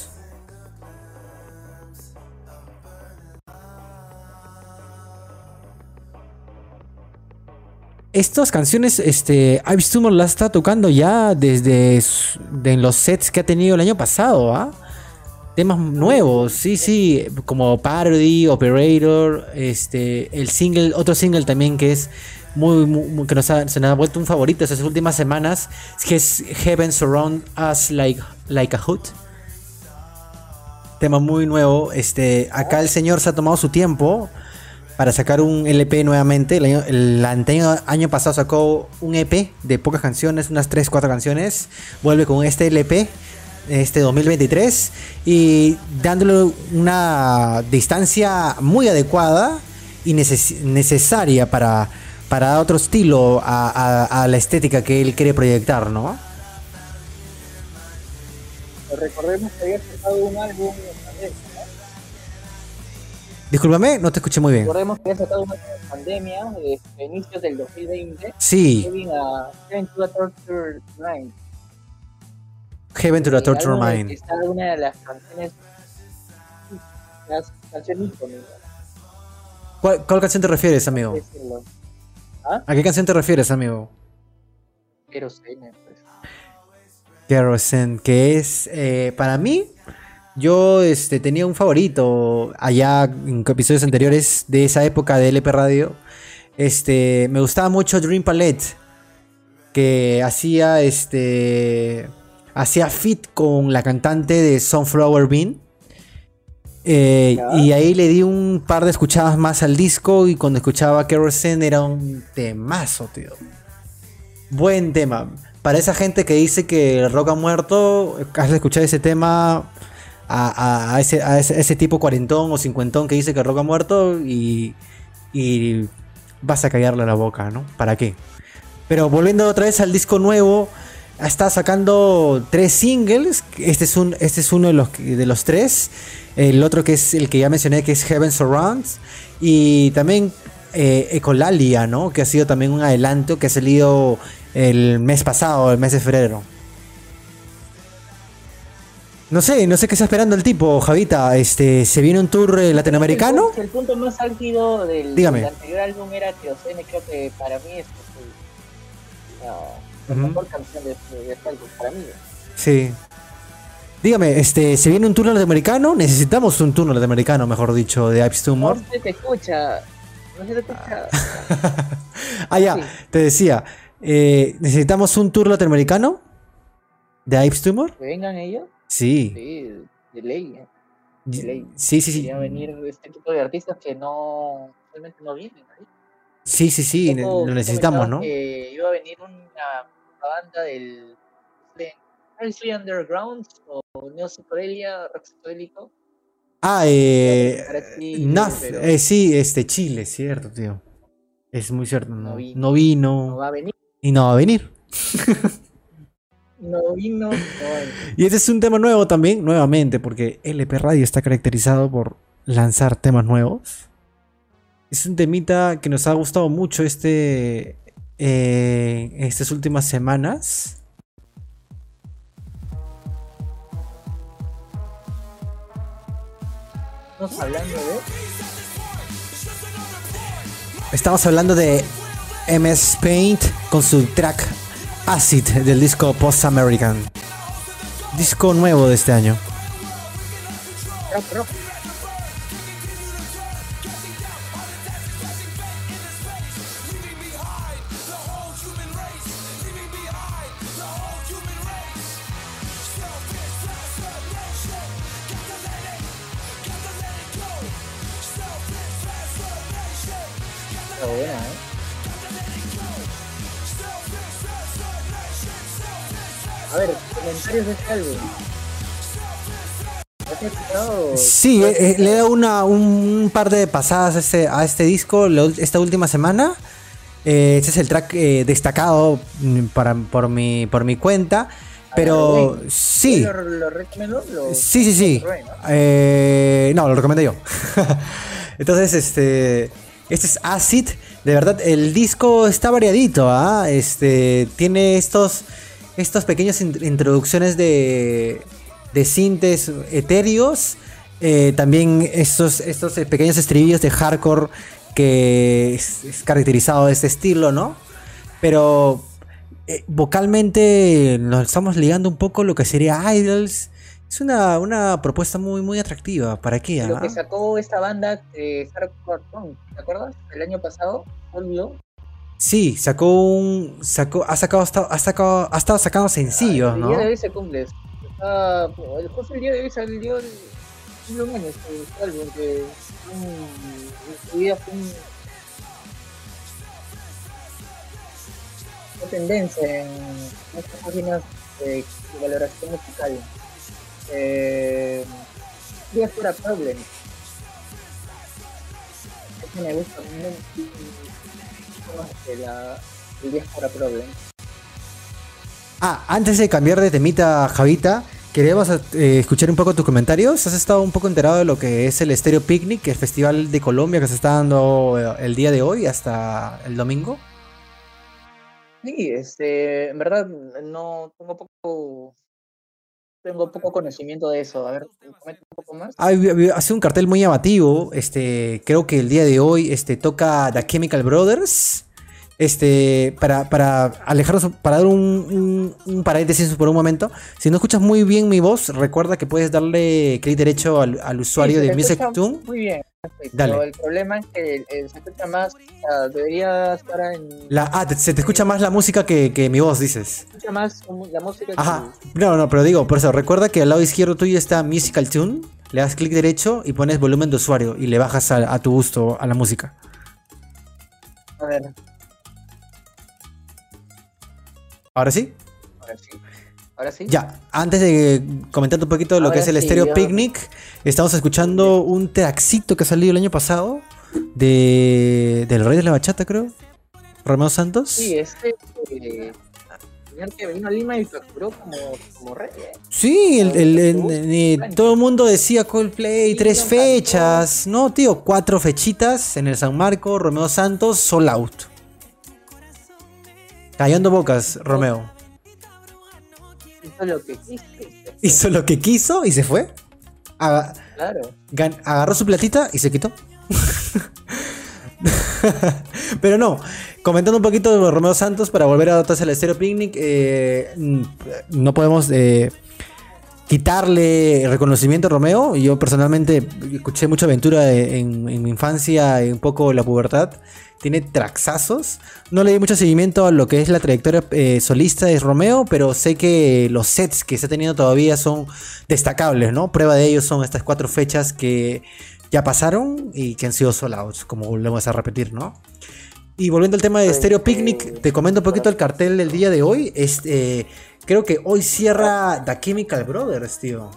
Estas canciones, este, Ives Tumor las está tocando ya desde de los sets que ha tenido el año pasado, ¿ah? Temas nuevos, sí, sí, como Parody, Operator, este, el single, otro single también que es muy, muy- que nos ha, se ha vuelto un favorito esas últimas semanas, que es Heaven Surround Us Like, like a Hood. Tema muy nuevo, este, acá el señor se ha tomado su tiempo para sacar un LP nuevamente. El año, el año pasado sacó un EP de pocas canciones, unas 3, 4 canciones. Vuelve con este LP, este 2023, y dándole una distancia muy adecuada y neces- necesaria para, para dar otro estilo a, la estética que él quiere proyectar, ¿no? recordemos que había un álbum. Discúlpame, no te escuché muy bien. Recordemos que había sacado un álbum en pandemia, eh, a inicios del 2020, Sí, a Heading to a Torture Night. Heaven to the El Torture Mind. Está una de las canciones, las canciones ¿Cuál, cuál canción te refieres, amigo? decirlo. ¿A qué canción te refieres, amigo? Kerosene, pues. Kerosene, que es eh, para mí, yo este, tenía un favorito allá en episodios anteriores de esa época de LP Radio. Este, me gustaba mucho Dream Palette, que hacía este, hacía fit con la cantante de Sunflower Bean. Eh, y ahí le di un par de escuchadas más al disco y cuando escuchaba Kerosene era un temazo, tío. Buen tema. Para esa gente que dice que el rock ha muerto, has de escuchar ese tema a, ese, tipo cuarentón o cincuentón que dice que rock ha muerto y, vas a callarle la boca, ¿no? ¿Para qué? Pero volviendo otra vez al disco nuevo, está sacando tres singles. Este es, un, este es uno de los, de los tres. El otro que es el que ya mencioné, que es Heaven Surrounds. Y también eh, Ecolalia, ¿no? Que ha sido también un adelanto que ha salido el mes pasado, el mes de febrero. No sé, no sé qué está esperando el tipo, Javita. Este, ¿se viene un tour eh, latinoamericano? El, punto- el punto más álgido del, anterior álbum era Kerosene, creo que para mí es este, la, mejor canción de este, de este álbum, para mí. Sí. Dígame, este, ¿se viene un tour latinoamericano? Necesitamos un tour latinoamericano, mejor dicho, de Ips Tumor. No se te escucha, no se te escucha. Ah, ya, Sí. te decía. eh, ¿Necesitamos un tour latinoamericano? ¿De Ips Tumor? Que vengan ellos, Sí. sí, de ley. de ley. Sí, sí, sí. Venir este tipo de artistas que no realmente no vienen. ¿no? Sí, sí, sí, lo necesitamos, ¿no? Que iba a venir una, banda del de Country Underground o Neo Psicodelia, rock psicodélico. Ah, eh. Chile, Naf, pero- eh, sí, este Chile, cierto, tío. Es muy cierto, no, No vino. no vino No va a venir, y no va a venir. no no. Y este es un tema nuevo también, nuevamente, porque LP Radio está caracterizado por lanzar temas nuevos. Es un temita que nos ha gustado mucho este, eh, estas últimas semanas. Estamos hablando de Estamos hablando de MS Paint con su track Acid del disco Post American. Disco nuevo de este año. A ver, comentarios de este álbum. Sí, eh, eh, le he dado una, un, par de pasadas a este, a este disco la esta última semana. Eh, este es el track eh, destacado mm, para, por, mi, por mi cuenta. Pero sí, ¿Lo, lo sí, sí, sí. ¿no? No, lo recomendé yo. Entonces, este, este es Acid. De verdad, el disco está variadito, ¿ah? Este, tiene estos, estos pequeñas in- introducciones de, de sintes etéreos. eh, también estos, estos eh, pequeños estribillos de hardcore que es, es caracterizado de este estilo, ¿no? Pero eh, vocalmente nos estamos ligando un poco lo que sería Idols. Es una, una propuesta muy, muy atractiva. ¿Para qué? Lo ah? que sacó esta banda de Hardcore Punk, ¿te acuerdas? El año pasado, Julio. Sí, sacó un. Sacó, ha sacado, ha sacado, ha estado sacando sencillos, el ¿no? día de hoy se cumple. El justo el día de hoy salió el un año este álbum que su vida fue un, una tendencia en estas páginas de, de valoración musical. Eh, Diaspora Problem. Eso me gusta mucho la, Problem. Ah, antes de cambiar de temita, Javita, queríamos eh, escuchar un poco tus comentarios. ¿Has estado un poco enterado de lo que es el Stereo Picnic, el festival de Colombia que se está dando eh, el día de hoy hasta el domingo? Sí, este, en verdad no tengo poco, tengo poco conocimiento de eso. A ver, comenta un poco más. Ha- hace un cartel muy llamativo. Este, creo que el día de hoy este, toca The Chemical Brothers. Este, para, para alejarnos, para dar un, un- un paréntesis por un momento. Si no escuchas muy bien mi voz, recuerda que puedes darle clic derecho al, al usuario Sí, de Music Tune. Muy bien, perfecto. Dale. El problema es que eh, se escucha más, o sea, debería estar en. La, ah, te- se te escucha más la música que, que mi voz, dices. se escucha más la música. que- Ajá. No, no, pero digo, por eso, recuerda que al lado izquierdo tuyo está Musical Tune. Le das clic derecho y pones volumen de usuario y le bajas a, a tu gusto a la música. A ver, ¿Ahora sí? ahora sí. Ahora sí. Ya, antes de comentar un poquito lo que Ahora es el sí, Stereo. Picnic, estamos escuchando un traxito que ha salido el año pasado de del Rey de la Bachata, creo. Romeo Santos. Sí, este. Eh, que vino a Lima y facturó como, como rey. ¿eh? Sí, el- todo el mundo decía Coldplay, Sí, tres cantó. fechas. No, tío, cuatro fechitas en el San Marco, Romeo Santos, sold out. Callando bocas, Romeo. Hizo lo que quiso. Hizo lo que quiso y se fue. Aga- Claro. agarró su platita y se quitó. Pero no, comentando un poquito de Romeo Santos para volver a datos al Estéreo Picnic, eh, no podemos eh, quitarle reconocimiento a Romeo. Yo personalmente escuché mucha aventura en, en mi infancia y un poco la pubertad. Tiene traxazos. No le di mucho seguimiento a lo que es la trayectoria eh, solista de Romeo, pero sé que los sets que está teniendo todavía son destacables, ¿no? Prueba de ello son estas cuatro fechas que ya pasaron y que han sido solados, como volvemos a repetir, ¿no? Y volviendo al tema de Pues, Stereo Picnic, te comento un poquito el cartel del día de hoy. Este, creo que hoy cierra The Chemical Brothers, tío.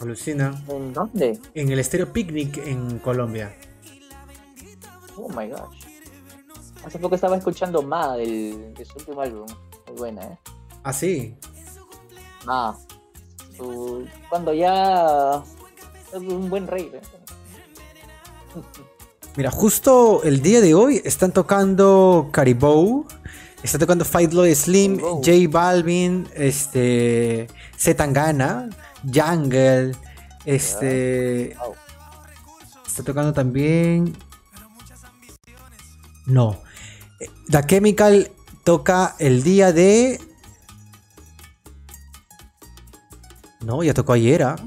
Alucina. ¿En dónde? En el Stereo Picnic en Colombia. Oh my gosh. Hace poco estaba escuchando Ma del, de su último álbum. Muy buena, ¿eh? Ah, sí. Ma. Su- cuando ya. Es un buen rey, ¿eh? Mira, justo el día de hoy están tocando Caribou. Está tocando Fight Lloyd Slim, Caribou. J Balvin, este. Z Tangana, Jungle. Este. Wow. Está tocando también. No. The Chemical toca el día de. No, ya tocó ayer, ¿ah?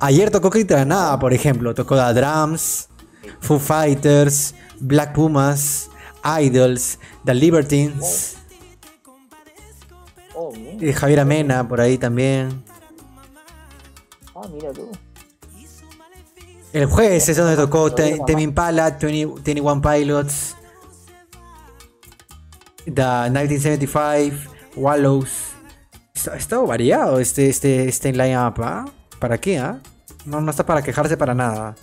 ayer tocó Nada, por ejemplo. Tocó The Drums, Foo Fighters, Black Pumas, Idols, The Libertines, Oh, mira. eh, Javier Amena por ahí también. Ah, mira tú. El jueves es donde tocó Lo Te- digo, Tame mamá. Impala, 20 21 Pilots, The 1975, Wallows. Está, está variado este, este, este line-up, ¿ah? ¿Para qué, ah? No, no está para quejarse para nada.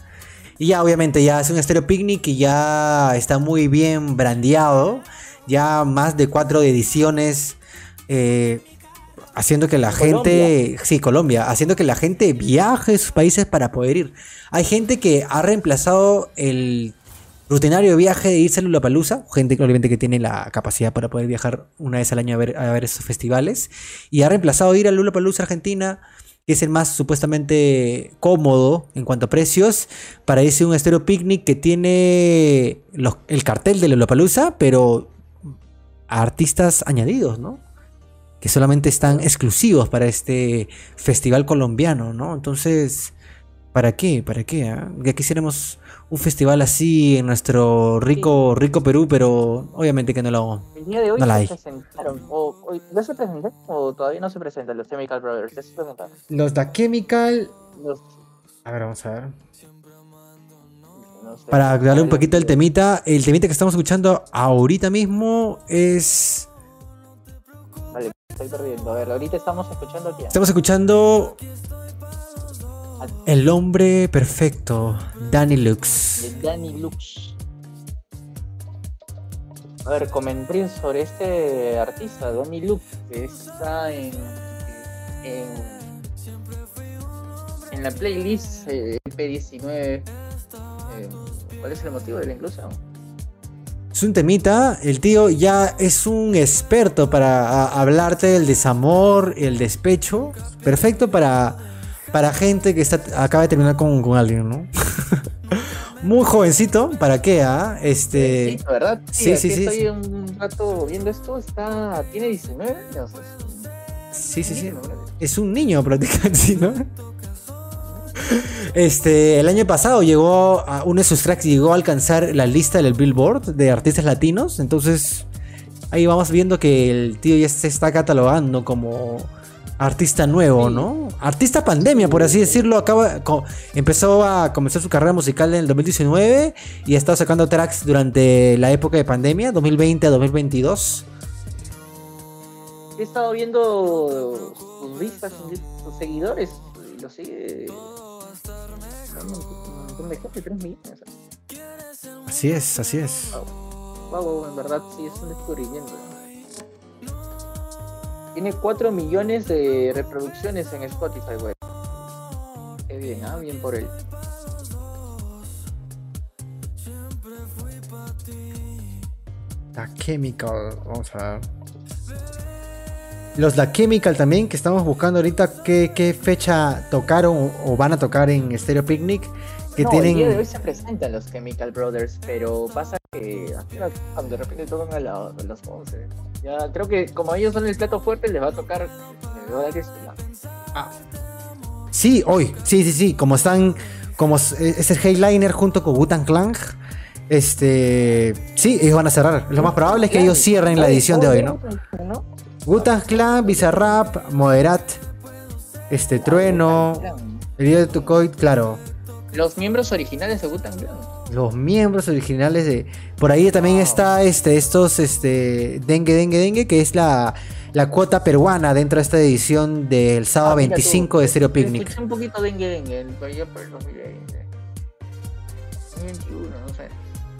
Y ya, obviamente, ya es un estéreo picnic y ya está muy bien brandeado. Ya más de cuatro ediciones. eh, haciendo que la gente. Sí, Colombia. Haciendo que la gente viaje a sus países para poder ir. Hay gente que ha reemplazado el rutinario viaje de irse a Lollapalooza, gente que obviamente que tiene la capacidad para poder viajar una vez al año a ver, a ver esos festivales, y ha reemplazado ir a Lollapalooza Argentina, que es el más supuestamente cómodo en cuanto a precios, para irse a un estéreo picnic que tiene los- el cartel de Lollapalooza, pero a artistas añadidos, ¿no? Que solamente están exclusivos para este festival colombiano, ¿no? Entonces, ¿para qué? ¿Para qué? ah? Ya quisiéramos un festival así en nuestro rico, rico Perú, pero obviamente que no lo. El día de hoy No la se hay. presentaron. O, o- ¿Ya se presentaron o todavía no se presentan los Chemical Brothers? Ya se presentaron. Los da Chemical. Los- A ver, vamos a ver. no sé. Para darle un poquito el temita, el temita que estamos escuchando ahorita mismo es. Vale, estoy perdiendo. A ver, ahorita estamos escuchando. Estamos escuchando. El hombre perfecto, Danny Lux. de Danny Lux. A ver, comenté sobre este artista, Danny Lux, que está en, en, en la playlist eh, P19. Eh, ¿Cuál es el motivo de la inclusión? Es un temita, el tío ya es un experto para a- hablarte del desamor, el despecho. Perfecto para, para gente que está, acaba de terminar con, con alguien, ¿no? Muy jovencito, ¿para qué? ah? Este. Sí, ¿verdad? sí, sí, sí, Estoy sí. un rato viendo esto, está, tiene 19 años. Sí, sí, sí. Es un niño prácticamente, ¿sí, ¿no? Este, el año pasado llegó a uno de sus tracks llegó a alcanzar la lista del Billboard de artistas latinos, entonces ahí vamos viendo que el tío ya se está catalogando como artista nuevo. ¿no? Artista pandemia, por así decirlo, acaba co- empezó a comenzar su carrera musical en el 2019 y ha estado sacando tracks durante la época de pandemia, 2020 a 2022. He estado viendo sus vistas, sus seguidores, y lo sigue. Un montón de gente, 3 millones. Así es, así es. Wow, wow, en verdad sí es un descubrimiento. Tiene 4 millones de reproducciones en Spotify, güey. Qué bien, ah, bien por él. La Chemical, vamos a ver. Los La Chemical también, que estamos buscando ahorita qué, fecha tocaron o van a tocar en Stereo Picnic. Que no, el día de tienen... hoy se presentan los Chemical Brothers, pero pasa que de repente tocan a, la- a las 11. Ya creo que como ellos son el plato fuerte, les va a tocar eh, dólares. la- Sí, hoy, sí, sí, sí, como están, como es el headliner junto con Wutan Clan, este, sí, ellos van a cerrar. Lo más probable es que ellos cierren la edición de hoy, ¿no? Wutan Clan, Bizarrap, Moderat, este, Trueno, el día de Tucoy, claro. Los miembros originales de Clan. Los miembros originales de. Por ahí también está este, estos, este. Dengue, dengue, dengue, que es la, la cuota peruana dentro de esta edición del sábado Ah, mira tú, 25 de Stereo Picnic. Un poquito dengue dengue, el allá por el 2020. 2021, no sé.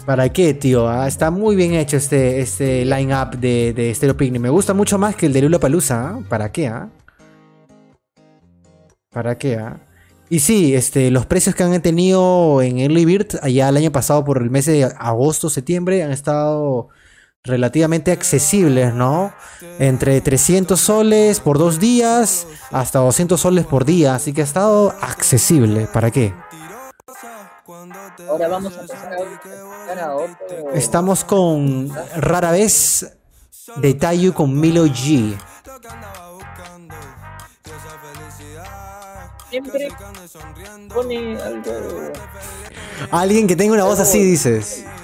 ¿Para qué, tío? Ah, está muy bien hecho este, este line-up de, de Stereo Picnic. Me gusta mucho más que el de Lula Palusa. ¿Para qué, ah? ¿Para qué, ah? Y sí, este, los precios que han tenido en Early Bird allá el año pasado por el mes de agosto, septiembre, han estado relativamente accesibles, ¿no? Entre 300 soles por dos días hasta 200 soles por día. Así que ha estado accesible. ¿Para qué? Ahora vamos a empezar a escuchar a otro. Estamos con Rara Vez de Tayu con Milo G. Siempre pone algo. Alguien que tenga una voz así, dices.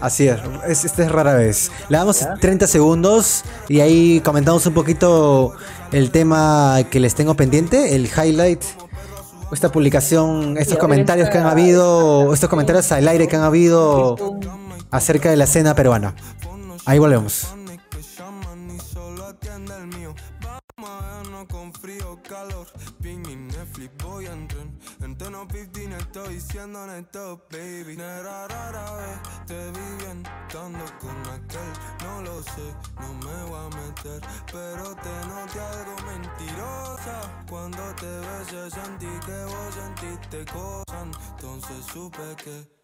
Así es, es- este es rara vez. Le damos 30 segundos y ahí comentamos un poquito el tema que les tengo pendiente, el highlight, esta publicación, estos comentarios que han esta- habido, estos comentarios al aire que han habido acerca de la escena peruana. Ahí volvemos. En tono 15 estoy siendo honesto, baby rara vez te vi con aquel No lo sé, no me voy a meter Pero te noté algo mentirosa Cuando te besé sentí que vos sentiste cosas Entonces supe que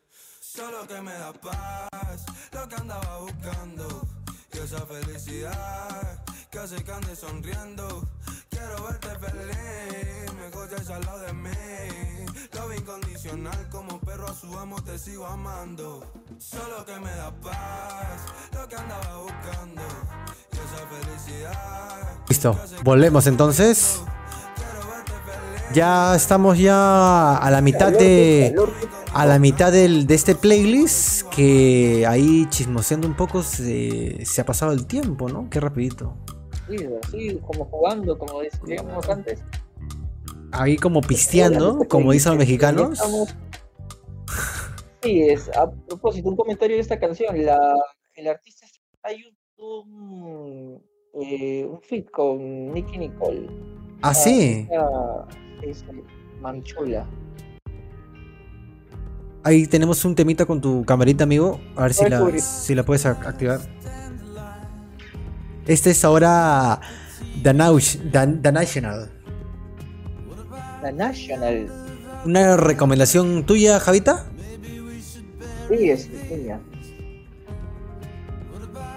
Solo que me da paz, lo que andaba buscando. Y esa felicidad que hace que ande sonriendo. Quiero verte feliz, mejor ya al lado de mí. Lo incondicional, como perro a su amo te sigo amando. Solo que me da paz, lo que andaba buscando. Y esa felicidad. Listo, volvemos entonces. Ya estamos ya a la mitad de a la mitad del- de este playlist que ahí chismoseando un poco se, se ha pasado el tiempo, ¿no? Qué rapidito. Sí, así como jugando, como decíamos antes. Ahí como pisteando, como dicen los mexicanos. Estamos- Sí, es a propósito, un comentario de esta canción. La, el artista hay un, un, eh, un feat con Nicky Nicole. Ah, sí. esta es Manchula. Ahí tenemos un temita con tu camarita, amigo. A ver si la, si la puedes ac- activar. Este es ahora The, The- The National. La National. ¿Una recomendación tuya, Javita? Sí, es ella.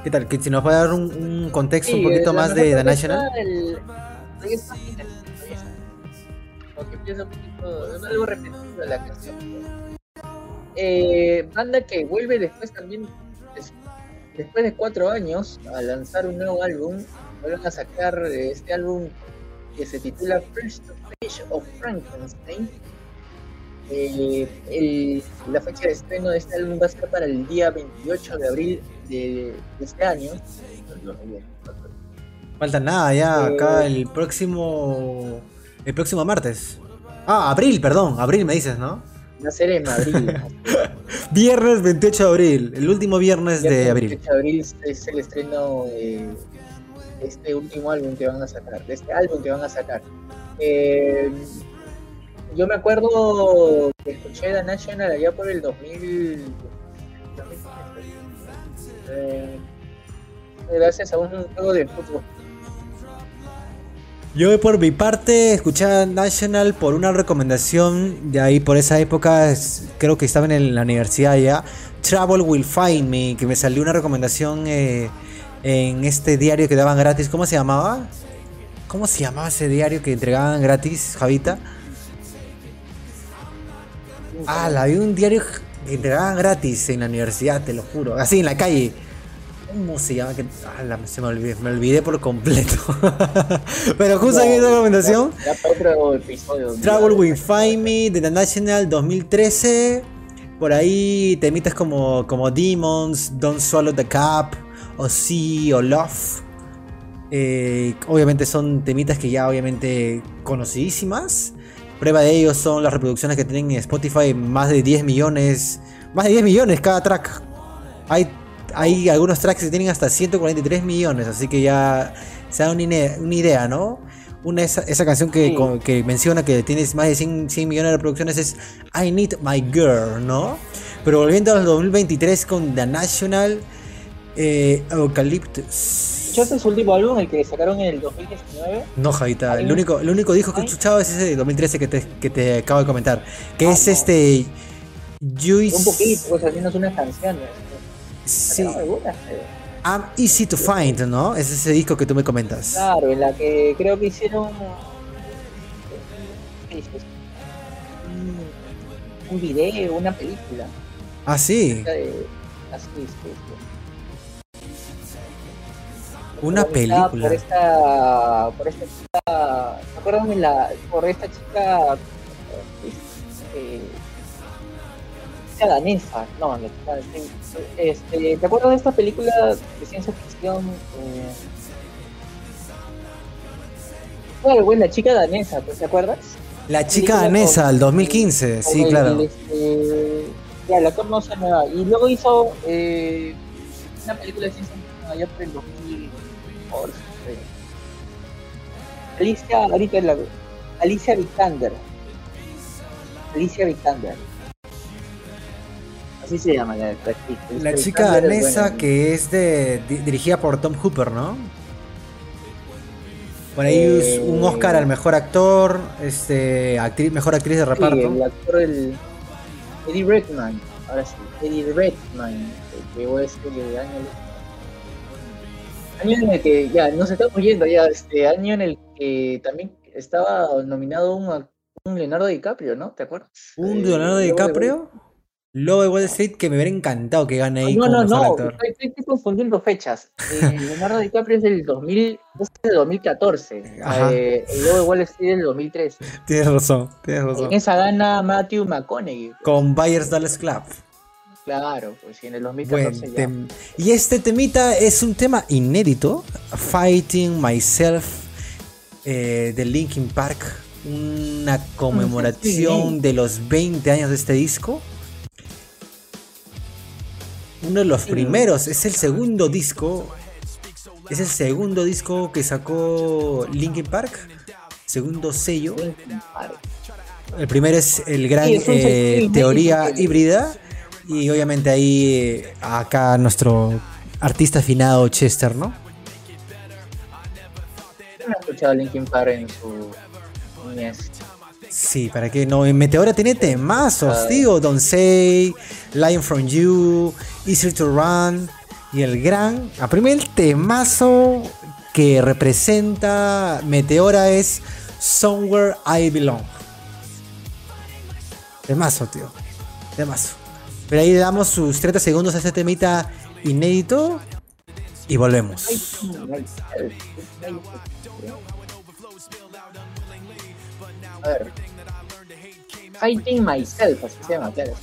¿Qué tal? Que si nos puede dar un, un contexto un Sí, poquito eh, la más de The National. el-. Porque empieza un poquito, es algo repetido la canción. Eh, banda que vuelve después también, des- después de cuatro años, a lanzar un nuevo álbum, vuelven a sacar eh, este álbum que se titula First Page of Frankenstein. Eh, el- la fecha de estreno de este álbum va a ser para el día 28 de abril de, de este año. Falta nada ya, Eh, acá el próximo. El próximo martes. Ah, abril, perdón, abril me dices, ¿no? Va a ser en abril. Viernes 28 de abril, el último viernes de abril. 28 de abril es el estreno de este último álbum que van a sacar, de este álbum que van a sacar. Eh, yo me acuerdo que escuché The National allá por el 2000. eh, gracias a un juego de fútbol. Yo por mi parte escuché a National por una recomendación de ahí por esa época, creo que estaba en la universidad ya, Travel Will Find Me, que me salió una recomendación eh, en este diario que daban gratis. ¿Cómo se llamaba? ¿Cómo se llamaba ese diario que entregaban gratis, Javita? Ah, la vi un diario que entregaban gratis en la universidad, te lo juro. Así, en la calle. ¿Cómo se llama? Que, se me olvidé, me olvidé por completo. Pero justo en esa recomendación, Ya para otro episodio. Travel Will Find Me de The National 2013. Por ahí temitas como, como Demons, Don't Swallow the Cup, o Sea, o Love. Eh, obviamente son temitas que ya obviamente conocidísimas. Prueba de ello son las reproducciones que tienen en Spotify, más de 10 millones. Más de 10 millones cada track. Hay, hay algunos tracks que tienen hasta 143 millones, así que ya se da una, idea, ¿no? Una, esa, esa canción que, Sí. co- que menciona que tienes más de 100, 100 millones de reproducciones es I Need My Girl, ¿no? Pero volviendo al 2023 con The National eh, Eucalyptus. ¿Escuchaste su último álbum, el que sacaron en el 2019? No, Javita, el único, el único disco que he escuchado es ese de 2013 que te, que te acabo de comentar. Que es no. este. Juice. Un poquito, pues unas canciones. Sí, I'm Easy to Find, ¿no? Es ese disco que tú me comentas. Claro, en la que creo que hicieron. Un, un video, una película. Ah, sí. Así sí, sí. Una película. Por esta, por esta chica, ¿se acuerdan de la, por esta chica, eh, danesa? No, la sí, este, ¿te acuerdas de esta película de ciencia ficción? Eh, claro, güey, la chica danesa, ¿pues, ¿te acuerdas? La chica danesa, el 2015, Con sí, el- claro. el, este, ya, actor no se nueva. Y luego hizo eh, una película de ciencia ficción allá por el 2014. creo. Alicia, ahorita la Alicia Vikander. Alicia Vikander. Así se llama la, chica danesa que es de di- dirigida por Tom Hooper, ¿no? Por ahí Eh, un Oscar al mejor actor, este, actriz, mejor actriz de Sí, reparto. el actor, el Eddie Redmayne. Ahora sí, Eddie Redmayne. Que llegó este año. Año en el que, ya, nos estamos yendo ya, este año en el que también estaba nominado un, un Leonardo DiCaprio, ¿no? ¿Te acuerdas? Un Eh, Leonardo de DiCaprio, Lobo de Wall Street, que me hubiera encantado que gane ahí no, no, no, actor. estoy, estoy- confundiendo fechas. Eh, Leonardo DiCaprio es del 2000, es del 2014. Ajá. Eh, el Lobo de Wall Street es del 2013. Tienes razón, tienes razón. En esa gana Matthew McConaughey. Con Byers Dallas Club. Claro, pues en el Buen 2014 ya. Y este temita es un tema inédito, Fighting Myself eh, de Linkin Park, una conmemoración inédito. de los 20 años de este disco. Uno de los primeros, es el segundo disco, es el segundo disco que sacó Linkin Park, segundo sello. El primero es el gran Sí, es un eh, teoría híbrida. Y obviamente ahí eh, acá nuestro artista afinado Chester, ¿no? Yo no he escuchado Linkin Park en su niñez. Sí, para que no. En Meteora tiene temazos, tío. Don't Say, Lion from You, Easier to Run. Y el gran. A primer temazo que representa Meteora es Somewhere I Belong. Temazo, tío. Temazo. Pero ahí le damos sus 30 segundos a este temita inédito. Y volvemos. A ver. Fighting Myself, así se llama, claro.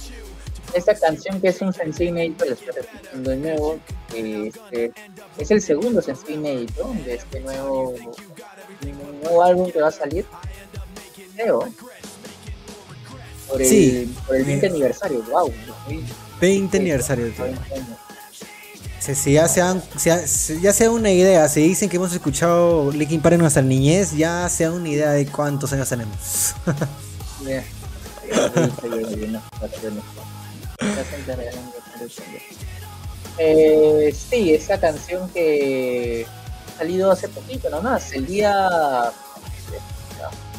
Esta canción que es un sencillo inédito, lo estoy repitiendo de nuevo, este, es el segundo sencillo inédito de este nuevo, nuevo álbum que va a salir, creo, por el, Sí. por el 20 Eh. aniversario, wow. 20 aniversario, tío. 20 años. Si, si ya, se dan- si ya, si ya se dan una idea, si dicen que hemos escuchado Linkin Park en nuestra niñez, ya se dan una idea de cuántos años tenemos. Ya. Eh, sí, esa canción que ha salido hace poquito nomás, el día.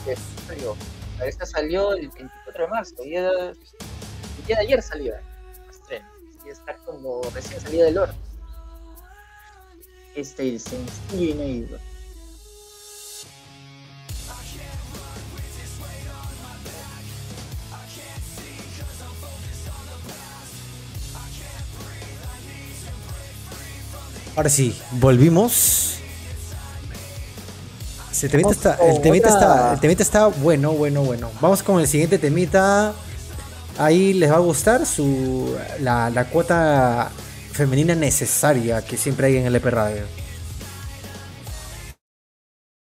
¿qué salió? Esta salió el 24 de marzo, el día, el día de ayer salió. Y está como recién salida del horno. este el sencillo Ahora sí, volvimos. Temita Vamos está, el, temita está, el temita está bueno, bueno, bueno. Vamos con el siguiente temita. Ahí les va a gustar su la, la cuota femenina necesaria que siempre hay en el EP Radio.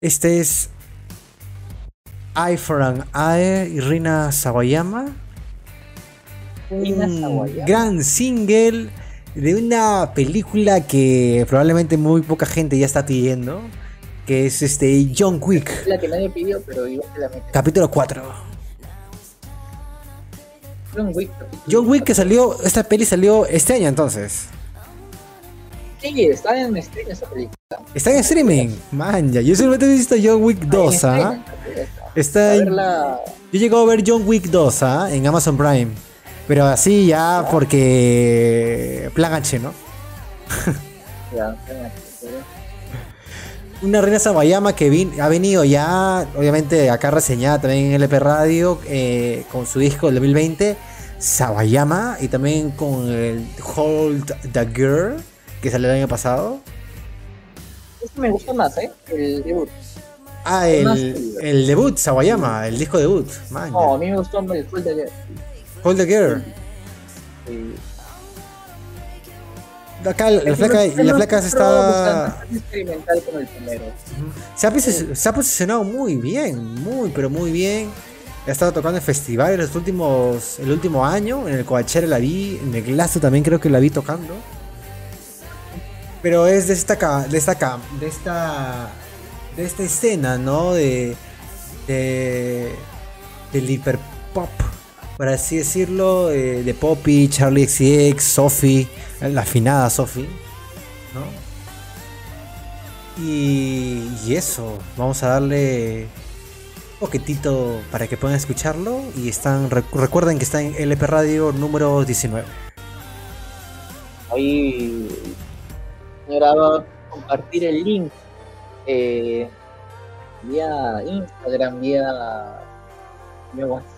Este es Eye for an Eye, Irina Sawayama. Rina un Sawayama. gran single de una película que probablemente muy poca gente ya está pidiendo, que es este John Wick, la que nadie pidió, pero igual que la mete. capítulo 4. John Wick. John Wick que salió, esta peli salió este año entonces. Sí, está en stream esa película. Está en streaming, man, ya. Yo solamente he visto John Wick 2, En ¿ah? streaming, Está en-. Yo llego a ver John Wick 2, ¿ah? En Amazon Prime. Pero así ya porque plan H, ¿no? Ya, Una reina Sawayama que vin- ha venido ya, obviamente, acá reseñada también en LP Radio eh, con su disco del 2020, Sawayama, y también con el Hold the Girl, que salió el año pasado. Este me gustó más, ¿eh? El debut. Ah, el, el debut, Sawayama, el disco debut. Man, No, a mí me gustó el full de Hold the Girl. Sí. Acá la, la flaca, la flaca se está. experimental como el primero. Se ha, posi- se ha posicionado muy bien, muy, pero muy bien. Ha estado tocando en festivales los últimos, el último año. En el Coachella la vi, en el Glasso también creo que la vi tocando. Pero es de esta, de esta, de esta, de esta escena, ¿no? De, de, del hiperpop, por así decirlo, eh, de Poppy, Charlie XCX, Sophie, la afinada Sophie, ¿no? Y, y eso, vamos a darle un poquitito para que puedan escucharlo. Y están recu- recuerden que está en LP Radio número 19. Ahí, señora, va a compartir el link eh, vía Instagram, vía, vía WhatsApp.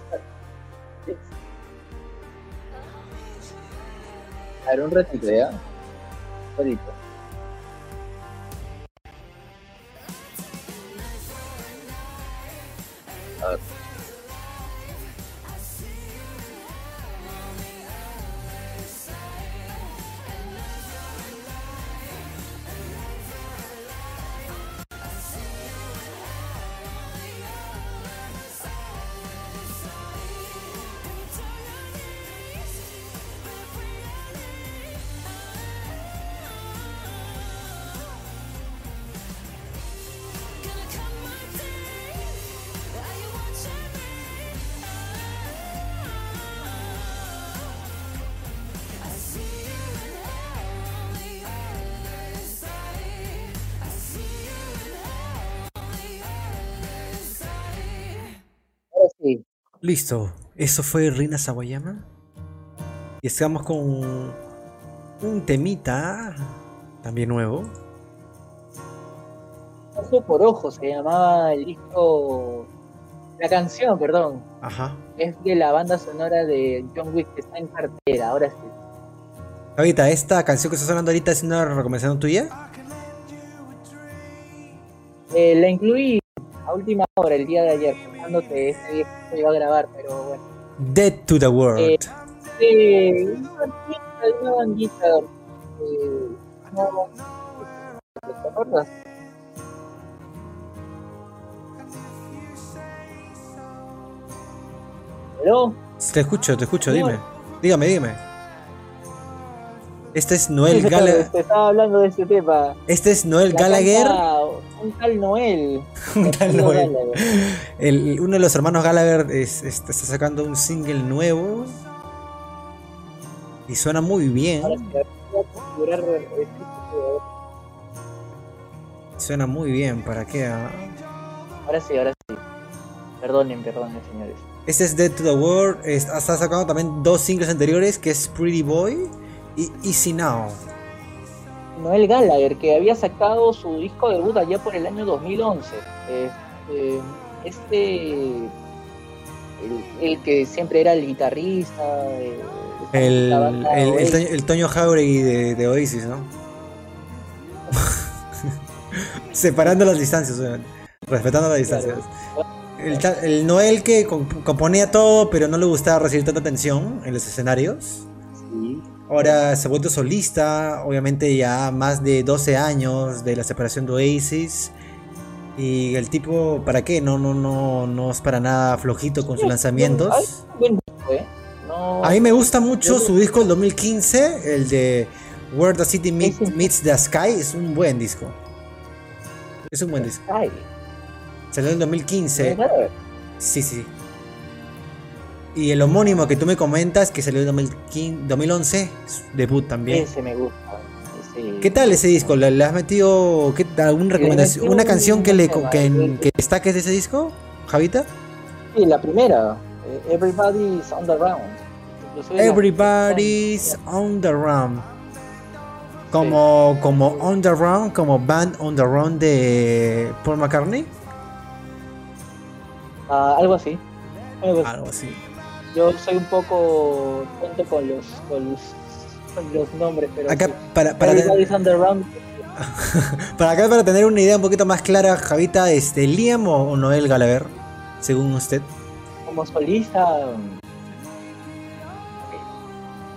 A ver, un ratito, ¿ya? Un ratito. A ver. Listo, eso fue Rina Sawayama. Y estamos con un temita también nuevo. Ojo por Ojo se llamaba el disco. La canción, perdón, Ajá. es de la banda sonora de John Wick que está en cartera. Ahora sí. Ahorita, esta canción que estás hablando ahorita es una recomendación tuya. Eh, la incluí a última hora, el día de ayer, pensando que este se iba a grabar, pero bueno. Dead to the World. Eh, Eh, una bandita. Eh, no, ¿Te acuerdas? Te escucho, te escucho, dime. Dígame, dígame. Este es Noel Gallagher. Te estaba hablando de ese tema. Este es Noel La Gallagher. canta Un tal Noel. Un tal Noel. El- uno de los hermanos Gallagher es- es- está sacando un single nuevo. Y suena muy bien. Sitio. Suena muy bien. ¿Para qué? ah? Ahora sí, ahora sí. Perdonen, perdonen, señores. Este es Dead to the World. es- Está sacando también dos singles anteriores que es Pretty Boy y Easy Now. Noel Gallagher, que había sacado su disco debut allá por el año 2011. Este, este el, el que siempre era el guitarrista. eh, El, el. Toño, Jauregui de, de Oasis, ¿no? Separando las distancias, obviamente. Respetando las distancias. El, Noel que comp- componía todo, pero no le gustaba recibir tanta atención en los escenarios. Ahora se ha vuelto solista, obviamente ya más de 12 años de la separación de Oasis. Y el tipo, ¿para qué? No, no, no, no es para nada flojito con sus lanzamientos. ¿eh? A mí me gusta mucho su disco del 2015, el de Where the City. Meets the Sky. Es un buen disco. Es un buen disco. Salió en 2015. Noel Gallagher. Sí, sí. Y el homónimo que tú me comentas, que salió en 2015 2011, es debut también. Ese me gusta. ese- ¿Qué tal ese disco? ¿Le, le has metido qué, alguna recomendación? ¿Una un- canción que, le, que, destaques de ese disco, Javita? Sí, la primera. eh, Everybody's on the round. Everybody's on the run. Como, como On the Run, como Band on the Run de Paul McCartney. Ah, algo así. Algo así. Yo soy un poco tonto con los, con los, con los nombres, pero Acá, sí. para, para, Everybody's para acá, para tener una idea un poquito más clara, Javita, este, ¿Liam o, o Noel Gallagher? Según usted. como solista. mm,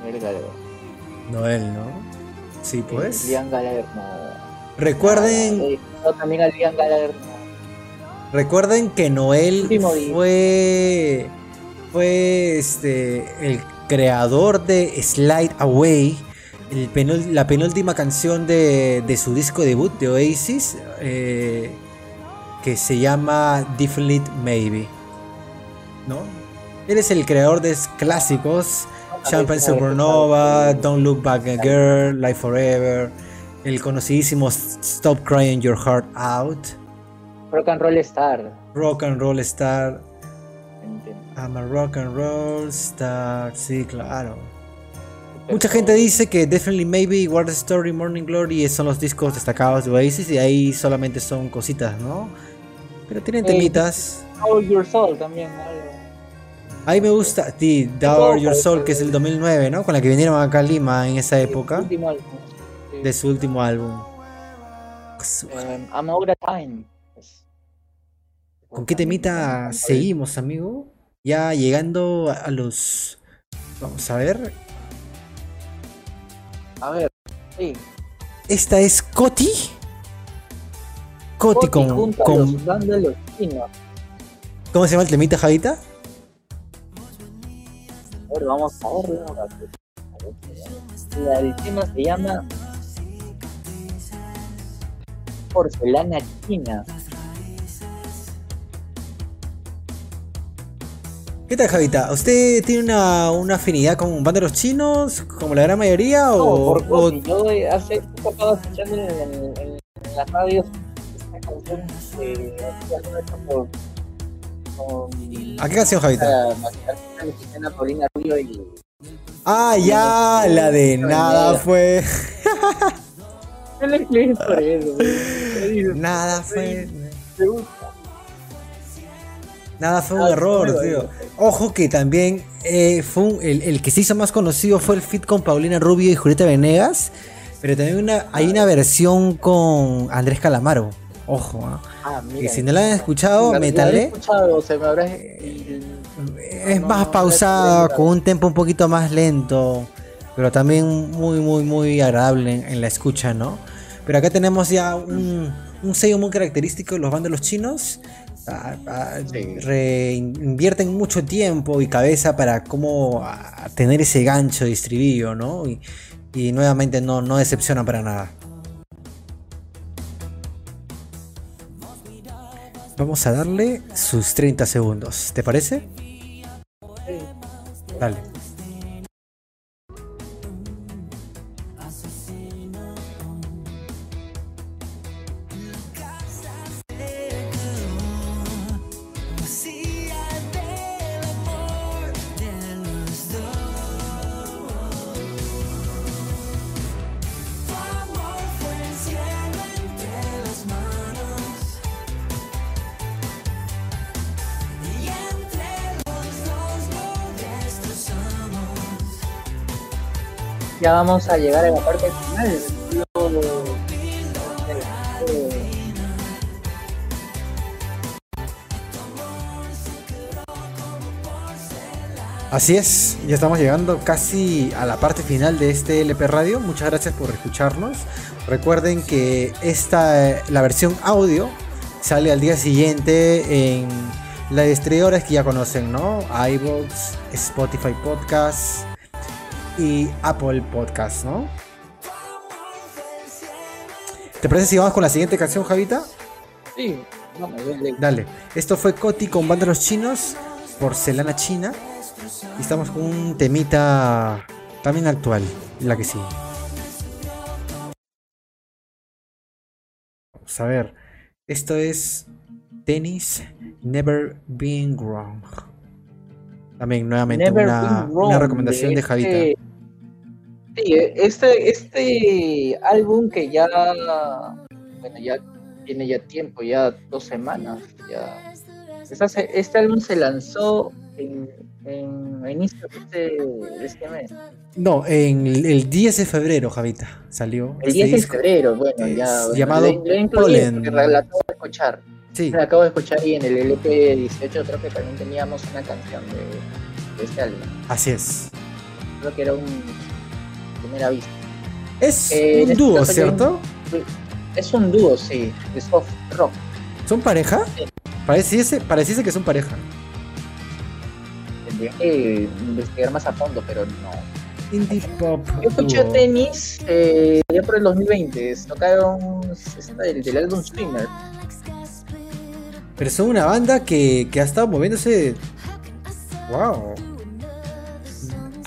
Noel Gallagher. Noel, ¿no? Sí, pues. Liam Gallagher no. Recuerden, Eh, no, también a Liam Gallagher no. Recuerden que Noel fue fue este el creador de Slide Away, el penul- la penúltima canción de, de su disco debut de Oasis, eh, que se llama Definite Maybe. ¿No? Él es el creador de clásicos, Champagne Supernova, Don't Look Back a Girl, Life Forever, el conocidísimo Stop Crying Your Heart Out. Rock and Roll Star. Rock and Roll Star. I'm a rock and roll star. Sí, claro. Mucha gente dice que Definitely Maybe, War Story, Morning Glory son los discos destacados de Oasis y ahí solamente son cositas, ¿no? Pero tienen Eh, temitas. All Your Soul también. algo. Ahí me gusta, sí, Dower Your Soul, que es el 2009, ¿no? Con la que vinieron acá a Lima en esa época de su último álbum. Eh, I'm out of time. Pues, ¿Con qué temita seguimos, amigo? Ya llegando a- los... Vamos a ver. A ver, sí. Esta es Coti. Coti Coti con, con- los. ¿Cómo se llama el temita, Javita? A ver, vamos a verlo. La, el tema se llama Porcelana China. ¿Qué tal, Javita? ¿Usted tiene una, una afinidad con banderos chinos, como la gran mayoría? No, O, por o-. Yo eh, hace poco estaba escuchando en, en, en, en las radios esta canción hecha por con ¿A qué canción, Javita? la mexicana Paulina Rubio y Ah, ya, la de nada fue. yo le por eso. Nada fue. Me. Nada fue un Ah, error, tío. Ojo que también eh, fue un- el, el que se hizo más conocido fue el fit con Paulina Rubio y Julieta Venegas. Pero también una, hay una versión con Andrés Calamaro. Ojo, ¿ah? Ah, mira. si no la han escuchado, he métanle. escuchado, se me habrá Es No, más no, pausada, con un tempo un poquito más lento, pero también muy, muy, muy agradable en, en la escucha, ¿no? Pero acá tenemos ya un, un sello muy característico de los bandos chinos. Ah, ah, Sí. re- invierten mucho tiempo y cabeza para cómo tener ese gancho de estribillo, ¿no? Y, y nuevamente no, no decepciona para nada. Vamos a darle sus 30 segundos, ¿te parece? Dale. Ya vamos a llegar a la parte final. Así es, ya estamos llegando casi a la parte final de este LP Radio. Muchas gracias por escucharnos. Recuerden que esta, la versión audio sale al día siguiente en las distribuidoras que ya conocen, ¿no? iVoox, Spotify Podcast y Apple Podcast, ¿no? ¿Te parece si vamos con la siguiente canción, Javita? Sí, vamos, dale. Dale. Esto fue Coti con Vándalos Chinos, Porcelana China. Y estamos con un temita también actual, la que sigue. Vamos a ver. Esto es Tennis Never Been Wrong. También nuevamente Never una, recomendación de este- Javita. Sí, este, este álbum que ya, bueno, ya tiene ya tiempo, ya dos semanas. Ya. Este álbum se lanzó en, en a de este, de este mes. No, en el, el 10 de febrero, Javita, salió. El este 10 de febrero, bueno, es ya. llamado Pollen. porque la acabo de escuchar. Sí, La acabo de escuchar y en el LP 18 creo que también teníamos una canción de, de este álbum. así es. Creo que era un primera vista. Es Eh, un este dúo, ¿cierto? Es un dúo, sí, de soft rock. ¿Son pareja? Sí. Pareciese, pareciese que son pareja. Tendría que investigar más a fondo, pero no. Indie pop. Yo escuché dúo. tenis eh, ya por el 2020. Tocaron del, del álbum Swimmer. Pero son una banda que, que ha estado moviéndose. ¡Wow!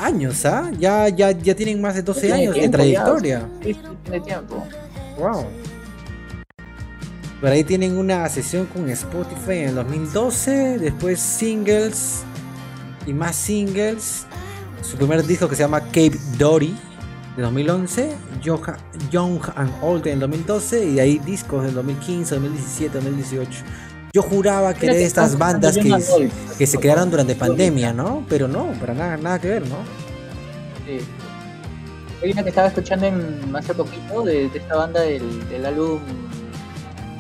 Años, ¿ah? Ya, ya, ya tienen más de 12 tiene años de tiempo trayectoria. Sí, tiene tiempo. ¡Wow! Por ahí tienen una sesión con Spotify en el 2012. Después singles. Y más singles. Su primer disco que se llama Cape Dory. De 2011. Young, Young and Old en el 2012. Y de ahí discos del 2015, 2017, 2018. Yo juraba que era de estas bandas que, se crearon durante pandemia, ¿no? Pero no, para nada, nada que ver, ¿no? Sí. Hay una que estaba escuchando en, hace poquito de, de esta banda del, del álbum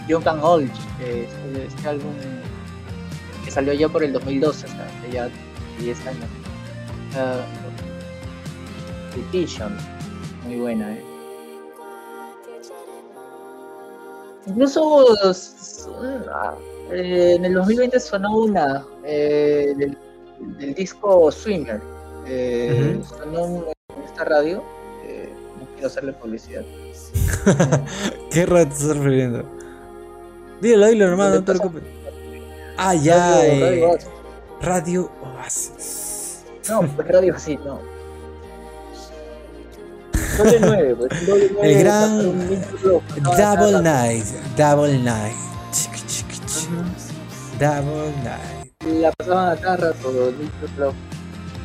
Young and Old, que es este álbum que salió ya por el 2012, o sea, hace ya 10 años. Uh, Repetition, muy buena, eh. Incluso ah, eh, en el 2020 sonó una eh, del, del disco Swinger. Eh, Sonó un- en esta radio. eh, no quiero hacerle publicidad. ¿Qué rato te estás refiriendo? Dilo, dilo, hermano, no te preocupes. Ah, ya, Radio- eh, Radio Oasis. Radio Oasis. No, pues radio sí, no. Doble 9, pues doble 9. El gran Double Night, Double Night. Double Night. La pasaban a cada rato, Club.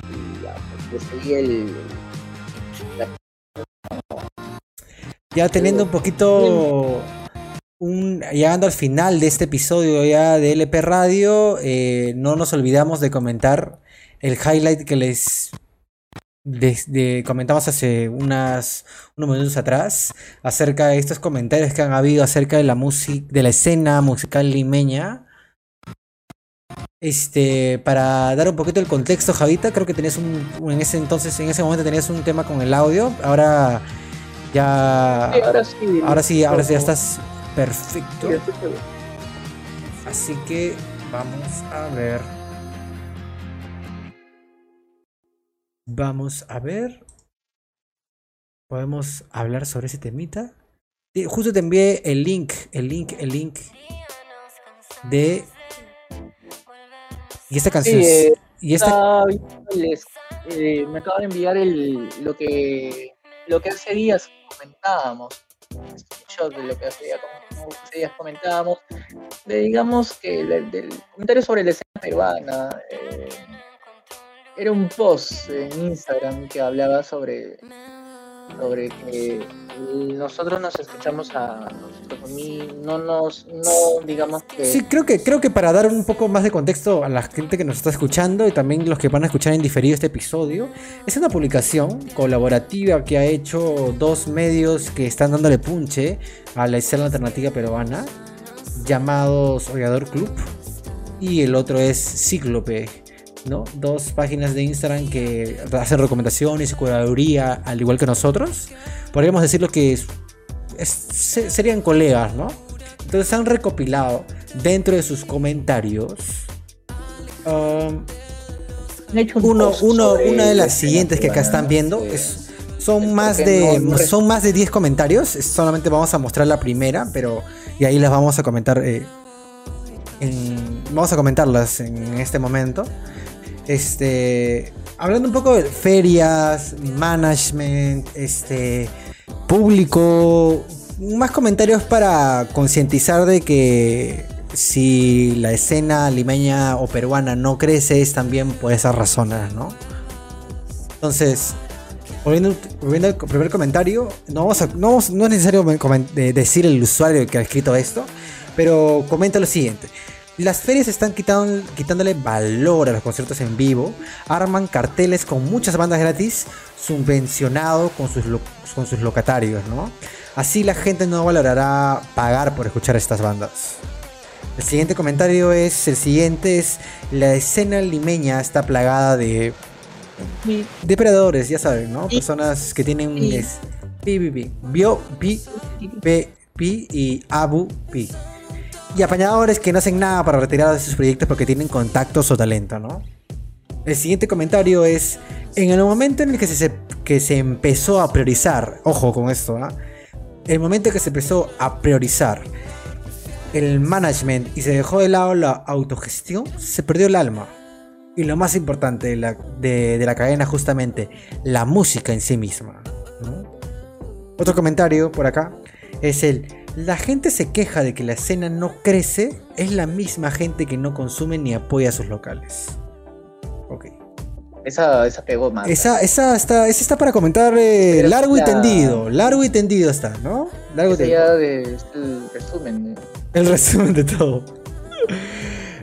Y ya, pues le seguía el. Ya teniendo un poquito un llegando al final de este episodio ya de LP Radio, eh, no nos olvidamos de comentar el highlight que les de- de- comentamos hace unas unos minutos atrás acerca de estos comentarios que han habido acerca de la música de la escena musical limeña. Este, para dar un poquito el contexto, Javita, creo que tenías un en ese entonces, en ese momento tenías un tema con el audio. Ahora ya Sí, ahora sí. Ahora sí, ahora sí ya estás perfecto. Así que vamos a ver. Vamos a ver. Podemos hablar sobre ese temita. Sí, Justo te envié el link, el link, el link de. Y esta canción. Sí, es- eh, y esta. El- eh, me acaba de enviar el, lo que lo que hace días comentábamos screenshot de lo que hace, día- como- hace días comentábamos de, digamos que el, del comentario sobre la escena peruana eh, era un post en Instagram que hablaba sobre sobre que nosotros nos escuchamos a nosotros mismos, no nos, no digamos que... Sí, creo que, creo que para dar un poco más de contexto a la gente que nos está escuchando y también los que van a escuchar en diferido este episodio, es una publicación colaborativa que ha hecho dos medios que están dándole punche a la escena alternativa peruana, llamados Oigador Club y el otro es Cíclope. ¿No? Dos páginas de Instagram que hacen recomendaciones y curaduría al igual que nosotros. Podríamos decirlo que es- es- se- serían colegas, ¿no? Entonces han recopilado dentro de sus comentarios um, han hecho un uno, uno- una de las siguientes que acá están viendo este, es, son es más de no- no res- son más de 10 comentarios. Solamente vamos a mostrar la primera, pero y ahí las vamos a comentar. eh, en- vamos a comentarlas en este momento. Este, hablando un poco de ferias, management, este, público, más comentarios para concientizar de que si la escena limeña o peruana no crece es también por esas razones, ¿no? Entonces, volviendo, volviendo al primer comentario, no, vamos no, es necesario decir el usuario que ha escrito esto, pero comenta lo siguiente. Las ferias están quitando- quitándole valor a los conciertos en vivo, arman carteles con muchas bandas gratis, subvencionado con sus, lo- con sus locatarios, ¿no? Así la gente no valorará pagar por escuchar estas bandas. El siguiente comentario es, el siguiente es, la escena limeña está plagada de depredadores, ya saben, ¿no? Personas que tienen bio, pi y abu, pi. Y apañadores que no hacen nada para retirar de sus proyectos porque tienen contactos o talento, ¿no? El siguiente comentario es, en el momento en el que se, que se empezó a priorizar, ojo con esto, ¿ah? El momento en que se empezó a priorizar el management y se dejó de lado la autogestión, se perdió el alma. Y lo más importante de la, de, la cadena, justamente, la música en sí misma. ¿no? Otro comentario por acá es el, la gente se queja de que la escena no crece, es la misma gente que no consume ni apoya a sus locales. Ok. Esa, esa pegó más. Esa, esa, está, esa está para comentar eh, largo y tendido, largo y tendido está, ¿no? Largo y tendido. ya de, es el resumen. ¿no? El resumen de todo.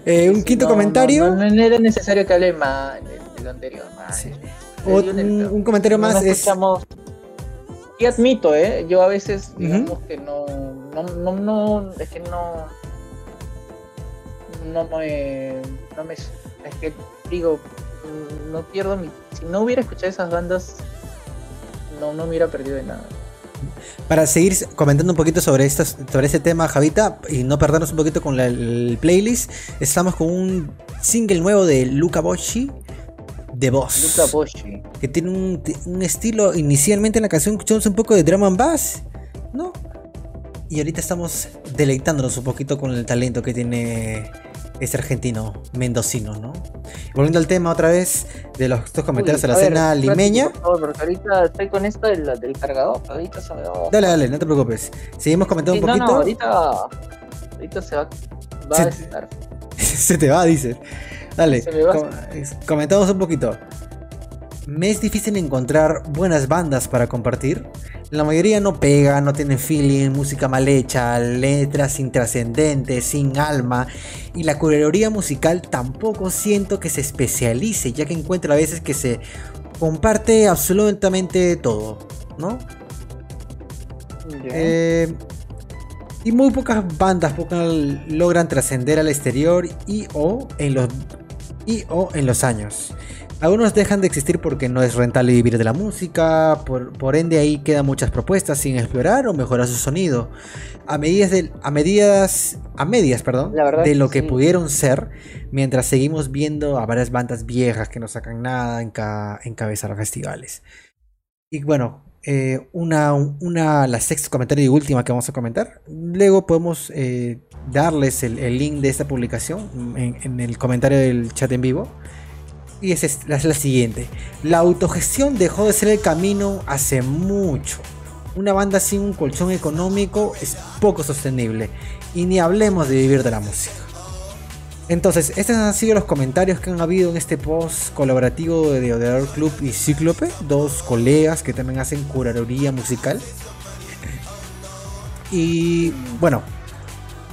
Eh, un quinto no, comentario. No, era necesario que hable más de, de lo anterior. más. Sí. Un, comentario más es. escuchamos- Y admito, ¿eh? Yo a veces, digamos que no, no, no, no, es que no, no me, no me, es que digo, no pierdo mi, si no hubiera escuchado esas bandas, no, no me hubiera perdido de nada. Para seguir comentando un poquito sobre, estos, sobre este tema, Javita, y no perdernos un poquito con la- el playlist, estamos con un single nuevo de Luca Bocci, de Boss. Luca Boschi. que tiene un, un estilo, inicialmente en la canción escuchamos un poco de drum and bass. Y ahorita estamos deleitándonos un poquito con el talento que tiene este argentino mendocino, ¿no? Volviendo al tema otra vez de los dos comentarios Uy, a la ver, limeña. Por favor, porque ahorita estoy con esta del, del cargador, ahorita se me va. Dale, dale, no te preocupes. Seguimos comentando Sí, un poquito. no, ahorita, ahorita se va, va Se- a estar. Se te va, dices. Dale, com- comentamos un poquito. Me es difícil encontrar buenas bandas para compartir. La mayoría no pega, no tienen feeling, música mal hecha, letras intrascendentes, sin alma. Y la curaduría musical tampoco siento que se especialice, ya que encuentro a veces que se comparte absolutamente todo, ¿no? Eh, y muy pocas bandas pocas logran trascender al exterior y o en los y o en los años. Algunos dejan de existir porque no es rentable vivir de la música, por, por ende ahí quedan muchas propuestas sin explorar o mejorar su sonido. A medidas de, a medidas a medias, perdón, de lo que sí. pudieron ser, mientras seguimos viendo a varias bandas viejas que no sacan nada en ca- encabezar festivales. Y bueno, eh, una, una, la sexta comentario y última que vamos a comentar. Luego podemos eh, darles el, el link de esta publicación en, en el comentario del chat en vivo. Y es, la, siguiente. La autogestión dejó de ser el camino hace mucho. Una banda sin un colchón económico es poco sostenible. Y ni hablemos de vivir de la música. Entonces, estos han sido los comentarios que han habido en este post colaborativo de Odeador Club y Cíclope, dos colegas que también hacen curaduría musical. Y bueno,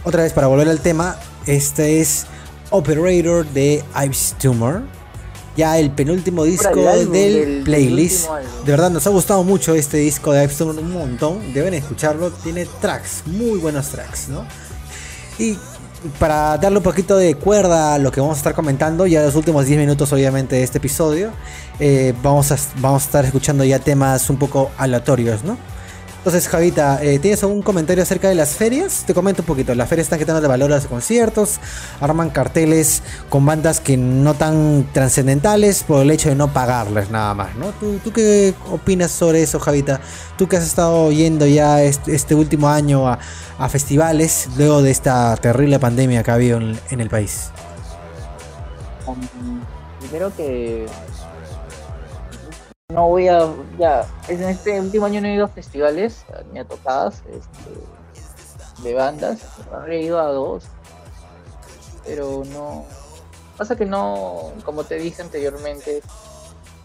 otra vez para volver al tema, este es Operator de Ives Tumor. Ya el penúltimo disco del, del playlist. De verdad, nos ha gustado mucho este disco de Tumor, un montón. Deben escucharlo, tiene tracks, muy buenos tracks, ¿no? Y para darle un poquito de cuerda a lo que vamos a estar comentando, ya los últimos 10 minutos obviamente de este episodio, eh, vamos, a, vamos a estar escuchando ya temas un poco aleatorios, ¿no? Entonces, Javita, eh, ¿tienes algún comentario acerca de las ferias? Te comento un poquito. Las ferias están quitando de valor a los conciertos, arman carteles con bandas que no tan trascendentales por el hecho de no pagarles nada más, ¿no? ¿Tú, qué opinas sobre eso, Javita? Tú que has estado yendo ya este, último año a, festivales luego de esta terrible pandemia que ha habido en, en el país. Um, primero que no voy a ya en este último año no he ido a festivales ni a tocadas este, de bandas he ido a dos pero no pasa que no como te dije anteriormente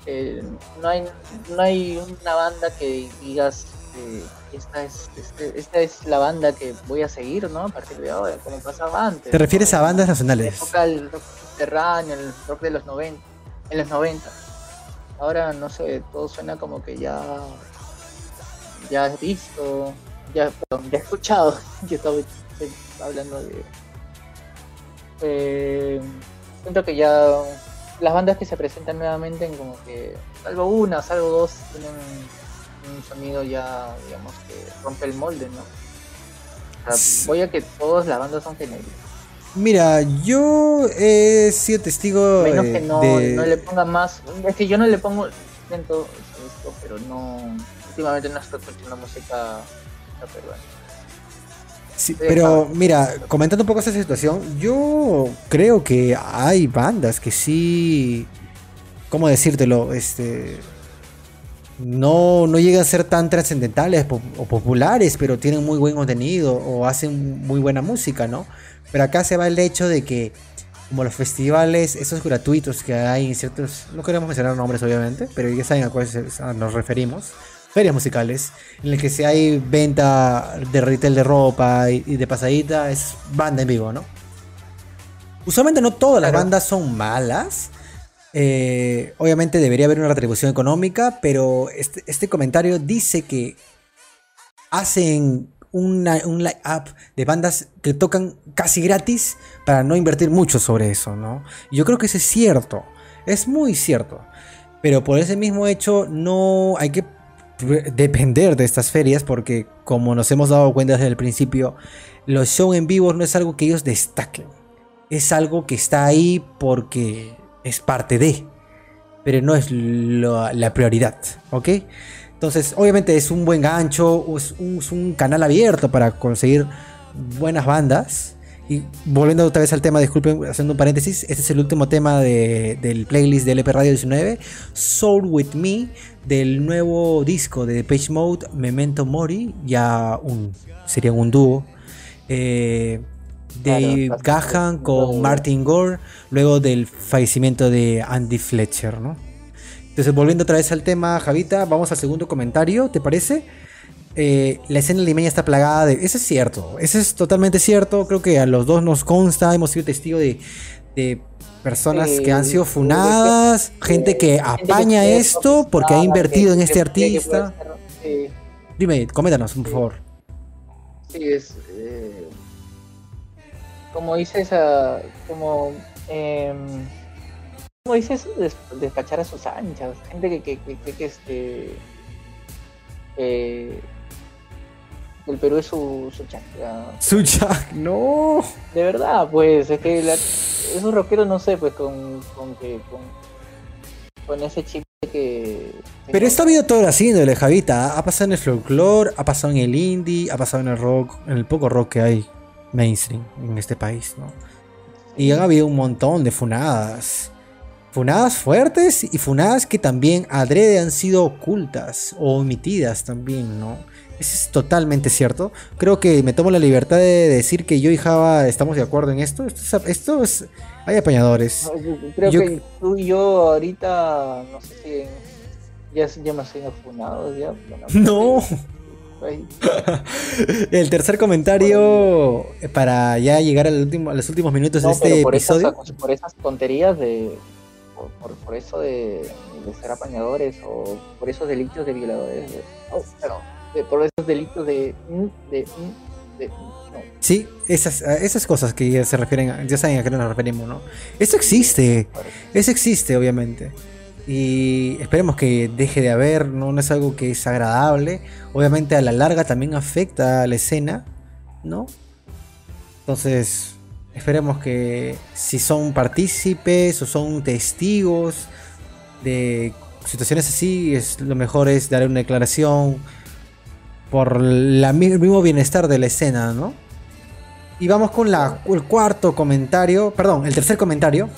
eh, no hay no hay una banda que digas eh, esta es este- esta es la banda que voy a seguir no a partir de ahora como pasaba antes ¿Te refieres ¿no? a bandas la nacionales? época del rock subterráneo, el rock de los 90, en los 90. Ahora no sé, todo suena como que ya ya has visto, ya, perdón, ya he escuchado. Yo estaba estoy hablando de eh, siento que ya las bandas que se presentan nuevamente en como que salvo una, salvo dos tienen un sonido ya digamos que rompe el molde, ¿no? O sea, voy a que todas las bandas son genéricas. Mira, yo he sido testigo Menos eh, que no, de- no le ponga más. Es que yo no le pongo esto, pero no. Últimamente no estoy escuchando música, peruana. Sí, pero mira, comentando un poco esa situación, yo creo que hay bandas que sí, ¿cómo decírtelo? Este, no, no llegan a ser tan trascendentales o populares, pero tienen muy buen contenido o hacen muy buena música, ¿no? Pero acá se va el hecho de que, como los festivales, esos gratuitos que hay en ciertos, no queremos mencionar nombres obviamente, pero ya saben a cuáles nos referimos, ferias musicales, en el que si hay venta de retail de ropa y, y de pasadita, es banda en vivo, ¿no? Usualmente no todas las Claro. bandas son malas. Eh, obviamente debería haber una retribución económica, pero este, este comentario dice que hacen un line-up de bandas que tocan casi gratis para no invertir mucho sobre eso, ¿no? Yo creo que eso es cierto, es muy cierto. Pero por ese mismo hecho no hay que depender de estas ferias porque como nos hemos dado cuenta desde el principio, los shows en vivo no es algo que ellos destaquen. Es algo que está ahí porque es parte de, pero no es la prioridad, ¿ok? Entonces, obviamente es un buen gancho, es un, canal abierto para conseguir buenas bandas. Y volviendo otra vez al tema, disculpen, haciendo un paréntesis, este es el último tema de- del playlist de LP Radio 19, Soul With Me, del nuevo disco de Page Mode, Memento Mori, ya un, sería un dúo. Eh, Dave Claro, Gahan con. Martin Gore, luego del fallecimiento de Andy Fletcher, ¿no? Entonces, volviendo otra vez al tema, Javita, vamos al segundo comentario, ¿te parece? Eh, la escena limeña está plagada de... Eso es cierto, eso es totalmente cierto, creo que a los dos nos consta, hemos sido testigos de, de personas Sí, que han sido funadas, que- gente que gente apaña esto porque ha invertido en este artista. ser- sí, Dime, coméntanos, por favor. sí, es. eh, como dices, ah, como. em, como dices, des- despachar a sus anchas. Gente que, que, que, que- que, este. eh, el Perú es su, su chakra. Suchak, no. De verdad, pues, es que la- esos rockeros, no sé, pues, con, con que. Con, con ese chip que. Pero esto ha habido todo la Javita. Ha pasado en el folclore, ha pasado en el indie, ha pasado en el rock, en el poco rock que hay mainstream en este país, ¿no? Y han habido un montón de funadas. Funadas fuertes y funadas que también adrede han sido ocultas o omitidas también, ¿no? Eso es totalmente cierto. Creo que me tomo la libertad de decir que yo y Java estamos de acuerdo en esto. Esto es, esto es- hay apañadores. Creo Yo- que tú y yo ahorita, no sé si ya, ya me sido funado ya. Bueno, No. El tercer comentario eh, para ya llegar al último, a los últimos minutos no, de este por esas, episodio. por esas tonterías de. Por, por, por eso de, de ser apañadores o por esos delitos de violadores. de- oh, por esos delitos de. mm, de, mm, de- no. Sí, esas, esas cosas que ya se refieren, a- ya saben a qué nos referimos, ¿no? Esto existe, eso existe, obviamente. Y esperemos que deje de haber, ¿no? es algo que es agradable. Obviamente a la larga también afecta a la escena, ¿no? Entonces, esperemos que si son partícipes o son testigos de situaciones así, es, lo mejor es dar una declaración por el mismo bienestar de la escena, ¿no? Y vamos con la, el cuarto comentario, perdón, el tercer comentario.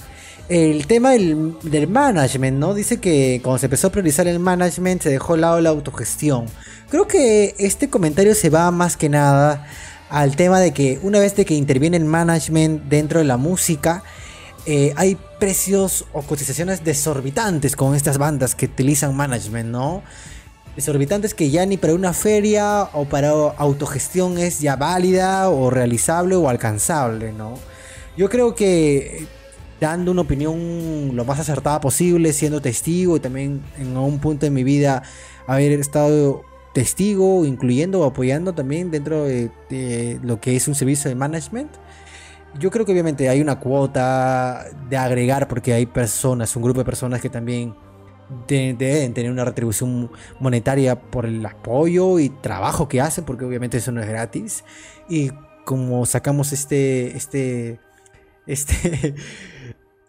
El tema del, del management, ¿no? Dice que cuando se empezó a priorizar el management se dejó de lado la autogestión. Creo que este comentario se va más que nada al tema de que una vez que interviene el management dentro de la música, eh, hay precios o cotizaciones desorbitantes con estas bandas que utilizan management, ¿no? Desorbitantes que ya ni para una feria o para autogestión es ya válida o realizable o alcanzable, ¿no? Yo creo que dando una opinión lo más acertada posible, siendo testigo y también en un punto de mi vida haber estado testigo, incluyendo o apoyando también dentro de, lo que es un servicio de management. Yo creo que obviamente hay una cuota de agregar porque hay personas, un grupo de personas que también de- deben tener una retribución monetaria por el apoyo y trabajo que hacen, porque obviamente eso no es gratis. Y como sacamos este, este, este,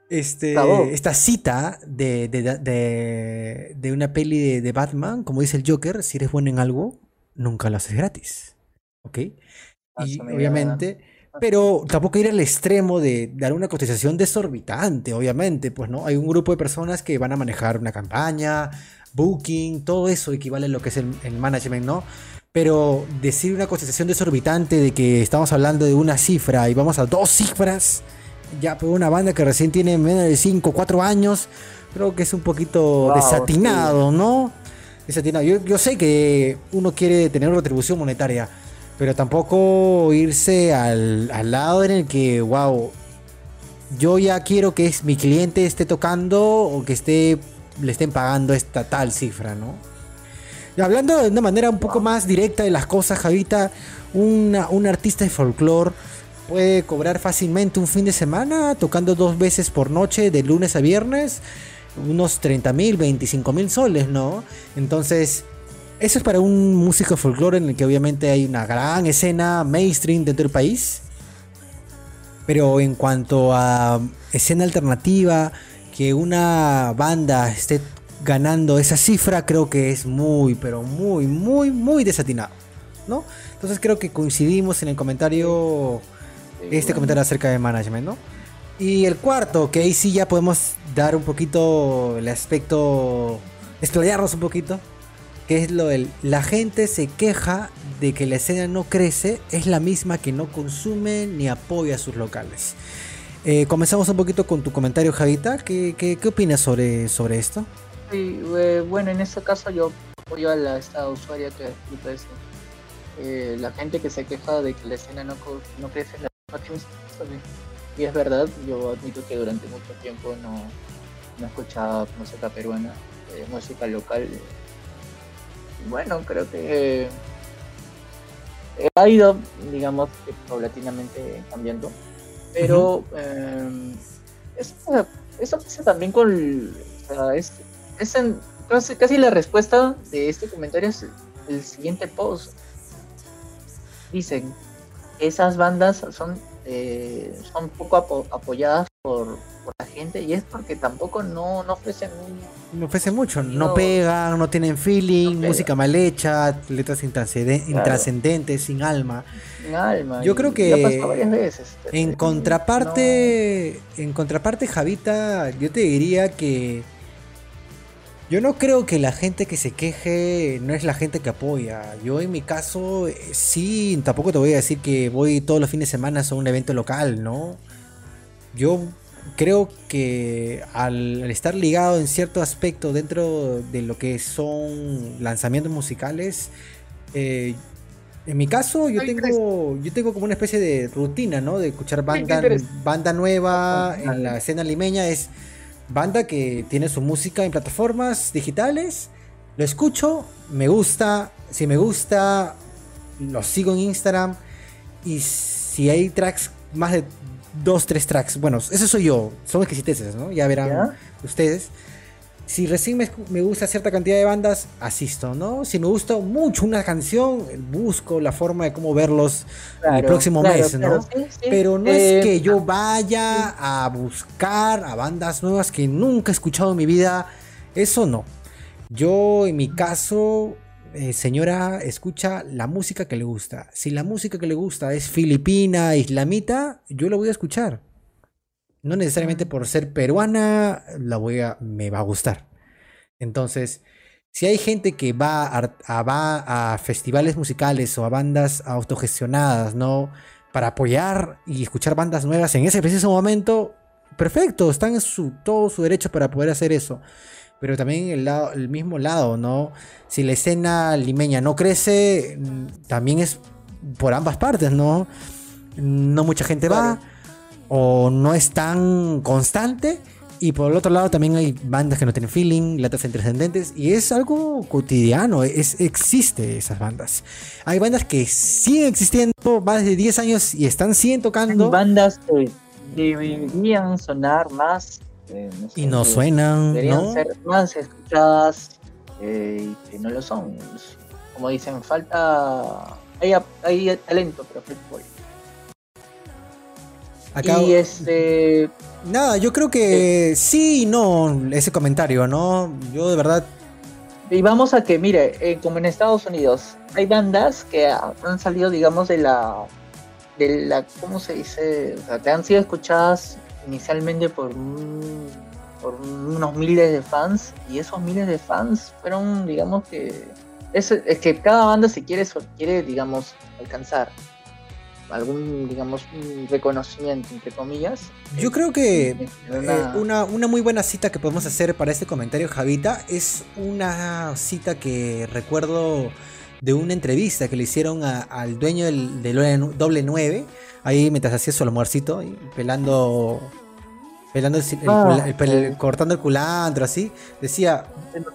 este, esta cita de, de, de- de una peli de, de Batman, como dice el Joker, si eres bueno en algo, nunca lo haces gratis. ¿Ok? Y Eso me obviamente, pero tampoco ir al extremo de dar una cotización desorbitante, obviamente, pues no, hay un grupo de personas que van a manejar una campaña, booking, todo eso equivale a lo que es el, el management, ¿no? Pero decir una cotización desorbitante de que estamos hablando de una cifra y vamos a dos cifras, ya por una banda que recién tiene menos de 5, 4 años, creo que es un poquito Wow, desatinado, ¿no? Desatinado. Yo, yo sé que uno quiere tener una retribución monetaria, pero tampoco irse al, al lado en el que, wow, yo ya quiero que es, mi cliente esté tocando o que esté le estén pagando esta tal cifra, ¿no? Y hablando de una manera un poco más directa de las cosas, Javita, una- un artista de folclore puede cobrar fácilmente un fin de semana tocando dos veces por noche, de lunes a viernes, unos 30 mil, 25 mil soles, ¿no? Entonces, eso es para un músico folclore en el que obviamente hay una gran escena mainstream dentro del país. Pero en cuanto a escena alternativa, que una banda esté ganando esa cifra, creo que es muy, pero muy, muy, muy desatinado. ¿No? Entonces creo que coincidimos en el comentario, este comentario acerca de management, ¿no? Y el cuarto, que ahí sí ya podemos dar un poquito el aspecto, explayarnos un poquito, que es lo del, la gente se queja de que la escena no crece, es la misma que no consume ni apoya sus locales. Eh, comenzamos un poquito con tu comentario, Javita. ¿Qué, qué, qué opinas sobre, sobre esto? Sí, eh, bueno, en este caso yo apoyo a la, esta usuaria que ha escrito eso. Eh, la gente que se queja de que la escena no, no crece en la Y es verdad, yo admito que durante mucho tiempo no, no escuchaba música peruana, eh, música local. Y bueno, creo que eh, ha ido, digamos, paulatinamente cambiando. Pero eh, eso, eso pasa también con... el- o sea, es, es en- casi, casi la respuesta de este comentario es el siguiente post. Dicen, esas bandas son, eh, son poco apo- apoyadas por, por la gente y es porque tampoco no, no ofrecen un, me ofrece mucho. No, No. pegan, no tienen feeling, No música mal hecha, letras Claro. intrascendentes, sin alma. Un alma. Yo creo que varias veces. En contraparte, en contraparte, Javita, yo te diría que yo no creo que la gente que se queje no es la gente que apoya. Yo en mi caso, eh, sí, tampoco te voy a decir que voy todos los fines de semana a un evento local, ¿no? Yo creo que al, al estar ligado en cierto aspecto dentro de lo que son lanzamientos musicales, eh, en mi caso yo tengo, yo tengo como una especie de rutina, ¿no? De escuchar banda, banda nueva en la escena limeña. Es banda que tiene su música en plataformas digitales. Lo escucho, me gusta. Si me gusta, lo sigo en Instagram. Y si hay tracks, más de dos, tres tracks. Bueno, eso soy yo. Son exquisiteces, ¿no? Ya verán ¿Ya? ustedes. Si recién me, gusta cierta cantidad de bandas, asisto, ¿no? Si me gusta mucho una canción, busco la forma de cómo verlos el próximo mes, ¿no? Pero no Eh, es que yo vaya a buscar a bandas nuevas que nunca he escuchado en mi vida. Eso no. Yo, en mi caso, eh, señora, escucha la música que le gusta. Si la música que le gusta es filipina, islamita, yo la voy a escuchar. No necesariamente por ser peruana, la voy a, me va a gustar. Entonces, si hay gente que va a, a- va a festivales musicales o a bandas autogestionadas, ¿no? Para apoyar y escuchar bandas nuevas en ese preciso momento, perfecto, están en su, todo su derecho para poder hacer eso. Pero también el, lado, el mismo lado, ¿no? Si la escena limeña no crece, mm, también es por ambas partes, ¿no? No mucha gente va o no es tan constante. Y por el otro lado también hay bandas que no tienen feeling, latas intrascendentes, y es algo cotidiano, es, existe esas bandas. Hay bandas que siguen existiendo más de 10 años y están siguen Hay tocando bandas que deberían sonar más. eh, sé, y no suenan, Deberían ¿no? ser más escuchadas eh, y que no lo son. Como dicen, falta. Hay, hay talento, pero apoyo. Acá- Y este. Nada, yo creo que sí y no ese comentario, ¿no? Yo de verdad Y vamos a que, mire, eh, como en Estados Unidos, hay bandas que ha- han salido, digamos, de la. de la. ¿Cómo se dice? O sea, que han sido escuchadas inicialmente por, por unos miles de fans, y esos miles de fans fueron, digamos, que. Es, es que cada banda se quiere, quiere, digamos, alcanzar algún, digamos, reconocimiento, entre comillas. Yo creo que Eh, eh, una, una muy buena cita que podemos hacer para este comentario, Javita, es una cita que recuerdo de una entrevista que le hicieron a- al dueño del, del doble 9, ahí mientras hacía su almuercito, ahí, pelando, pelando el, el Ah, el pel- eh. cortando el culantro, así, decía,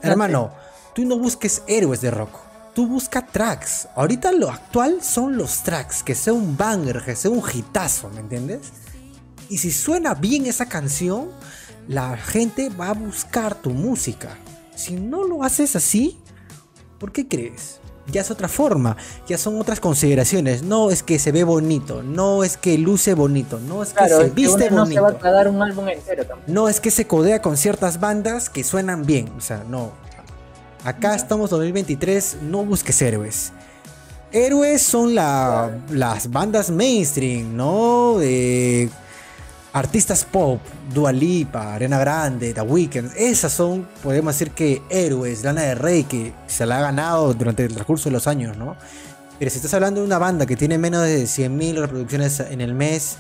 hermano, tú no busques héroes de rock. Tú busca tracks. Ahorita lo actual son los tracks. Que sea un banger, que sea un hitazo, ¿me entiendes? Y si suena bien esa canción, la gente va a buscar tu música. Si no lo haces así, ¿por qué crees? Ya es otra forma, ya son otras consideraciones. No es que se ve bonito, no es que luce bonito, no es que Claro, se que viste uno no se va a un álbum entero tampoco. No es que se codea con ciertas bandas que suenan bien. O sea, no. Acá estamos 2023, no busques héroes. Héroes son la- las bandas mainstream, ¿no? De artistas pop, Dua Lipa, Arena Grande, The Weeknd. Esas son, podemos decir que héroes, Lana de Rey, que se la ha ganado durante el transcurso de los años, ¿no? Pero si estás hablando de una banda que tiene menos de 100.000 reproducciones en el mes,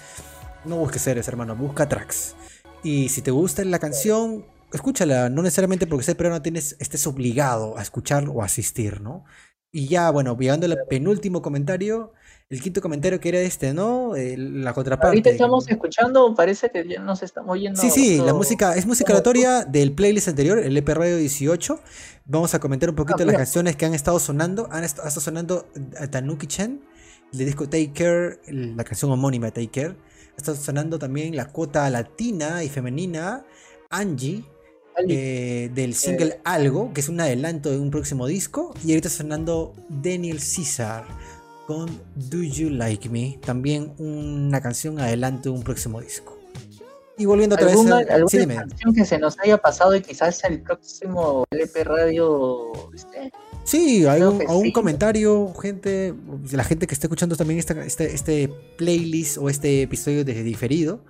no busques héroes, hermano, busca tracks. Y si te gusta la canción, escúchala, no necesariamente porque seas peruano tienes, estés obligado a escuchar o asistir, ¿no? Y ya, bueno, llegando al penúltimo comentario, el quinto comentario que era este, ¿no? El- la contraparte. Ahorita estamos escuchando, parece que ya nos estamos yendo. Sí, sí, la música es música aleatoria del playlist anterior, el EP Radio 18. Vamos a comentar un poquito Ah, las canciones que han estado sonando. Han est- ha estado sonando a Tanuki Chen, el disco Take Care, la canción homónima Take Care. Ha estado sonando también la cuota latina y femenina, Angie. Eh, del single Algo, que es un adelanto de un próximo disco. Y ahorita sonando Daniel Caesar con Do You Like Me, también una canción adelanto de un próximo disco. Y volviendo otra vez ¿Alguna, a... alguna Sí, canción que se nos haya pasado y quizás el próximo LP Radio este, Sí, hay un, que algún sí. comentario, gente, la gente que esté escuchando también esta- este, este playlist o este episodio de diferido.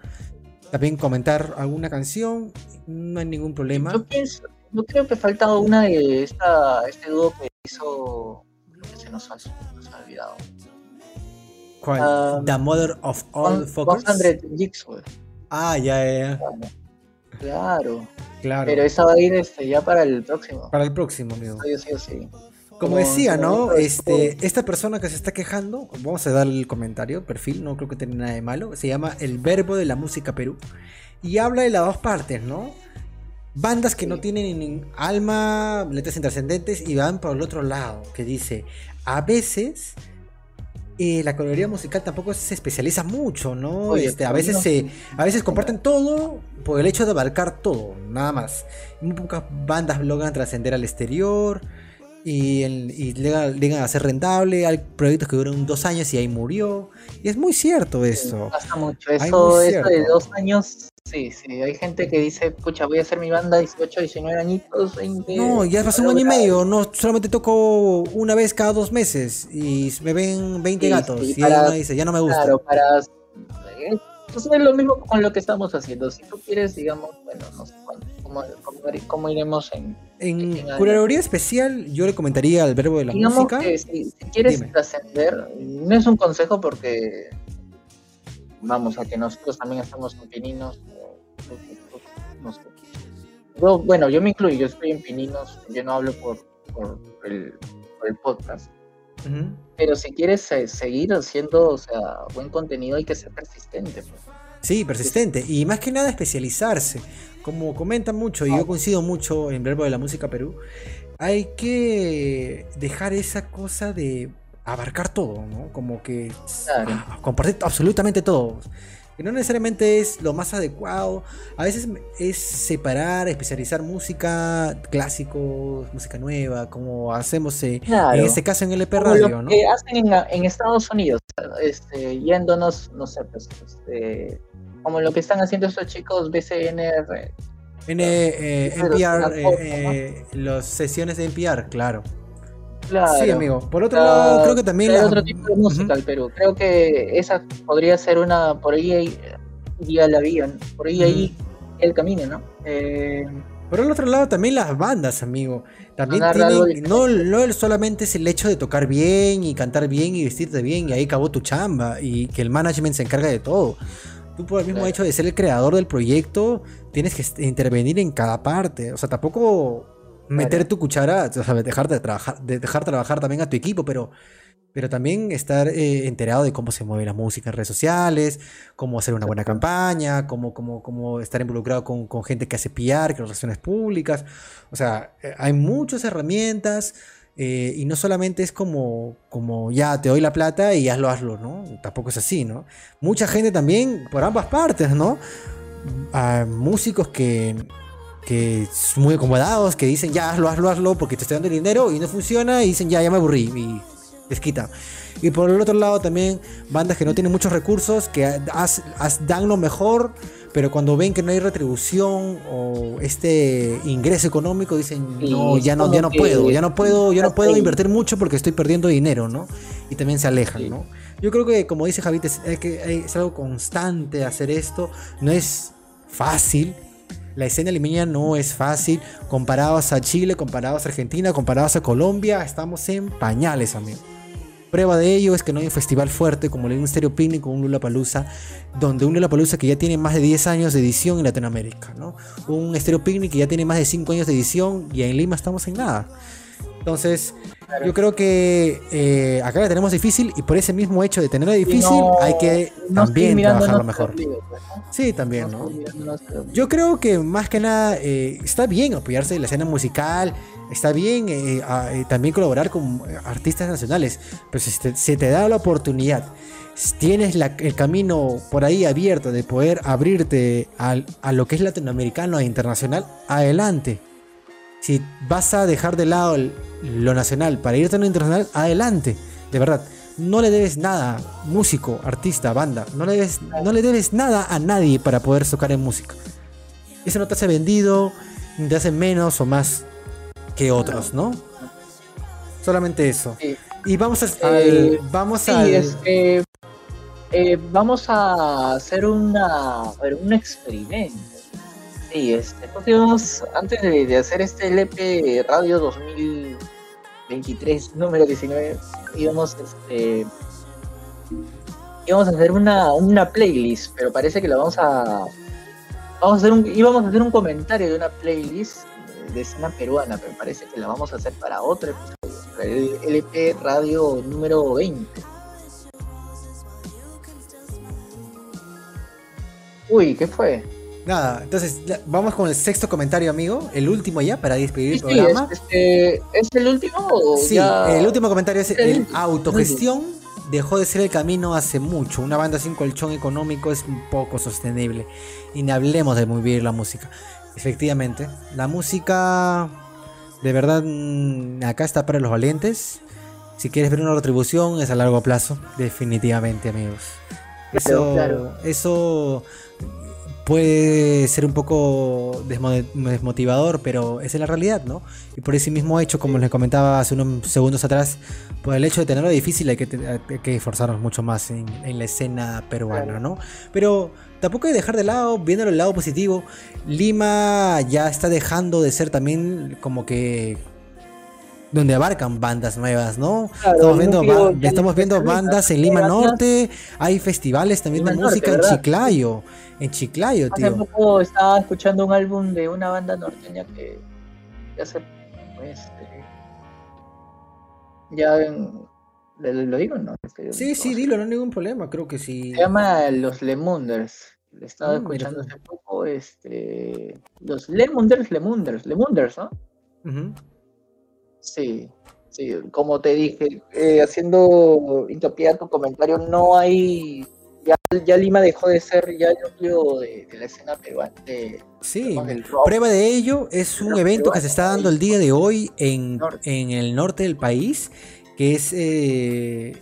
También comentar alguna canción, no hay ningún problema. Yo pienso, yo creo que falta una de esta, este dúo que hizo que se nos ha, nos ha olvidado. ¿Cuál? ah, The Mother of All Fuckers. 100 Jigsaw. Ah, ya, ya, ya. Claro. Claro. Pero esa va a ir este, ya para el próximo. Para el próximo, amigo. Sí, sí, sí. Como decía, ¿no? Este, esta persona que se está quejando, vamos a darle el comentario, perfil, no creo que tenga nada de malo. Se llama El Verbo de la Música Perú. Y habla de las dos partes, ¿no? Bandas que no tienen alma, letras intrascendentes y van por el otro lado, que dice, a veces eh, la coloría musical tampoco se especializa mucho, ¿no? Oye, este, a veces no- se, a veces comparten todo por el hecho de abarcar todo, nada más. Muy pocas bandas logran trascender al exterior y, el- y llegan, llegan a ser rentable. Hay proyectos que duran dos años y ahí murió. Y es muy cierto eso. Pasa mucho. Eso, eso de dos años, sí, sí. Hay gente que dice, pucha, voy a hacer mi banda 18, 19 añitos, 20. No, ya pasó un año y medio, no solamente toco una vez cada dos meses y me ven 20 Sí, gatos sí, y para- uno dice, ya no me gusta. Claro, para. eh, Pues es lo mismo con lo que estamos haciendo. Si tú quieres, digamos, bueno, no sé cuándo, cómo, cómo- cómo iremos en. En en- curaduría especial yo le comentaría al verbo de la digamos música. que si, si quieres Dime. trascender, no es un consejo porque. Vamos, a que nosotros también estamos en Pininos. o- o- o- no sé. Yo, bueno, yo me incluyo, yo estoy en Pininos, yo no hablo por, por, el, por el podcast. Pero si quieres se- seguir haciendo, o sea, buen contenido, hay que ser persistente. pues. Sí, persistente. Y más que nada especializarse. Como comentan mucho, y yo coincido mucho en Verbo de la Música Perú, hay que dejar esa cosa de abarcar todo, ¿no? Como que Claro. ah, compartir absolutamente todo. Que no necesariamente es lo más adecuado. A veces es separar, especializar música, clásicos, música nueva, como hacemos eh, Claro. en este caso en LP Como Radio, lo ¿no? que hacen en, en Estados Unidos, este, yéndonos, no sé, pues, este, como lo que están haciendo estos chicos BCNR. En eh, eh, NPR, eh, eh, las sesiones de NPR, claro. Claro. Sí, amigo. Por otro lado, creo que también hay la- otro tipo de música al Perú. Creo que esa podría ser una, por ahí ahí iría la vía, por ahí ahí el camino, ¿no? Eh, Por el otro lado, también las bandas, amigo. También tienen. No, no solamente es el hecho de tocar bien y cantar bien y vestirte bien y ahí acabó tu chamba y que el management se encarga de todo. Tú por el mismo Claro. hecho de ser el creador del proyecto, tienes que intervenir en cada parte. O sea, tampoco meter tu cuchara, o sea, dejar de trabajar, de dejar trabajar también a tu equipo, pero, pero también estar eh, enterado de cómo se mueve la música en redes sociales, cómo hacer una buena campaña, cómo, cómo, cómo estar involucrado con, con gente que hace PR, que relaciones públicas. O sea, eh, hay muchas herramientas. Eh, y no solamente es como, como ya te doy la plata y hazlo, hazlo, ¿no? Tampoco es así, ¿no? Mucha gente también por ambas partes, ¿no? Músicos que, que son muy acomodados, que dicen ya hazlo, hazlo, hazlo, porque te estoy dando el dinero y no funciona y dicen ya, ya me aburrí y les quita. Y por el otro lado también bandas que no tienen muchos recursos, que dan lo mejor, pero cuando ven que no hay retribución o este ingreso económico dicen Sí, no, ya no, ya no puedo, ya no puedo, ya no puedo invertir mucho porque estoy perdiendo dinero, ¿no? Y también se alejan, Sí. ¿no? Yo creo que como dice Javita, es, es que es algo constante hacer esto, no es fácil. La escena limeña no es fácil. Comparados a Chile, comparados a Argentina, comparados a Colombia, estamos en pañales, amigo. Prueba de ello es que no hay un festival fuerte como el Stereo Picnic o un Lula Palusa, donde un Lula Palusa que ya tiene más de 10 años de edición en Latinoamérica, ¿no? Un Stereo Picnic que ya tiene más de 5 años de edición y en Lima estamos en nada. Entonces, yo creo que eh, acá la tenemos difícil y por ese mismo hecho de tenerla difícil no- hay que también trabajarlo mejor. ¿no? Sí, también, No. Yo creo que más que nada eh, está bien apoyarse en la escena musical, está bien eh, eh, también colaborar con eh, artistas nacionales, pero si te, da la oportunidad, si tienes el camino por ahí abierto de poder abrirte a lo que es latinoamericano e internacional, adelante. Si vas a dejar de lado lo nacional para irte a lo internacional, adelante, de verdad. no le debes nada, músico, artista, banda, no le debes, no le debes nada a nadie para poder tocar en música. Eso no te hace vendido, te hace menos o más que otros, ¿no? Solamente eso. Sí. Y vamos a, Eh, vamos Sí, al- este, eh, vamos a hacer una, a ver, un experimento. Sí, este, pues íbamos, antes de, de hacer este LP Radio 2023, número 19, íbamos, este, íbamos a hacer una, una playlist, pero parece que la vamos a, vamos a hacer un, íbamos a hacer un comentario de una playlist de escena peruana, pero parece que la vamos a hacer para otro episodio, para el LP Radio número 20. Uy, ¿qué fue? Nada, entonces vamos con el sexto comentario, amigo. El último ya para despedir Sí, el sí, programa. es, este, ¿es el último o Sí, ya? el último comentario es El el autogestión dejó de ser el camino hace mucho. Una banda sin colchón económico es un poco sostenible. Y ni hablemos de muy bien la música. Efectivamente, la música de verdad mm, acá está para los valientes. Si quieres ver una retribución es a largo plazo, definitivamente, amigos. Eso, Claro, eso puede ser un poco desmo- desmotivador, pero esa es la realidad, ¿no? Y por ese mismo hecho, como les comentaba hace unos segundos atrás, por el hecho de tenerlo difícil hay que, te- hay que esforzarnos mucho más en, en la escena peruana. ¿no? Pero tampoco hay que dejar de lado, viéndolo el lado positivo, Lima ya está dejando de ser también como que donde abarcan bandas nuevas, ¿no? Claro, estamos viendo, núcleo ba- ya estamos viendo bandas en Lima Norte, hay festivales también de Norte, música en. Chiclayo, en Chiclayo, Hace tío. poco estaba escuchando un álbum de una banda norteña que ya se pues, eh, ya en- ¿lo, digo no Este, Sí, sí, dilo, no hay ningún problema, creo que sí. se llama los Lemunders le estaba Ah, mira escuchando hace poco este los Lemunders Lemunders Lemunders ¿no? Sí, sí, como te dije, eh, haciendo hincapié a tu comentario, no hay, ya, ya Lima dejó de ser ya el núcleo de, de la escena peruana, de, Sí, rock. prueba de ello es un evento que se está dando el día de hoy en, en el norte del país, que es eh,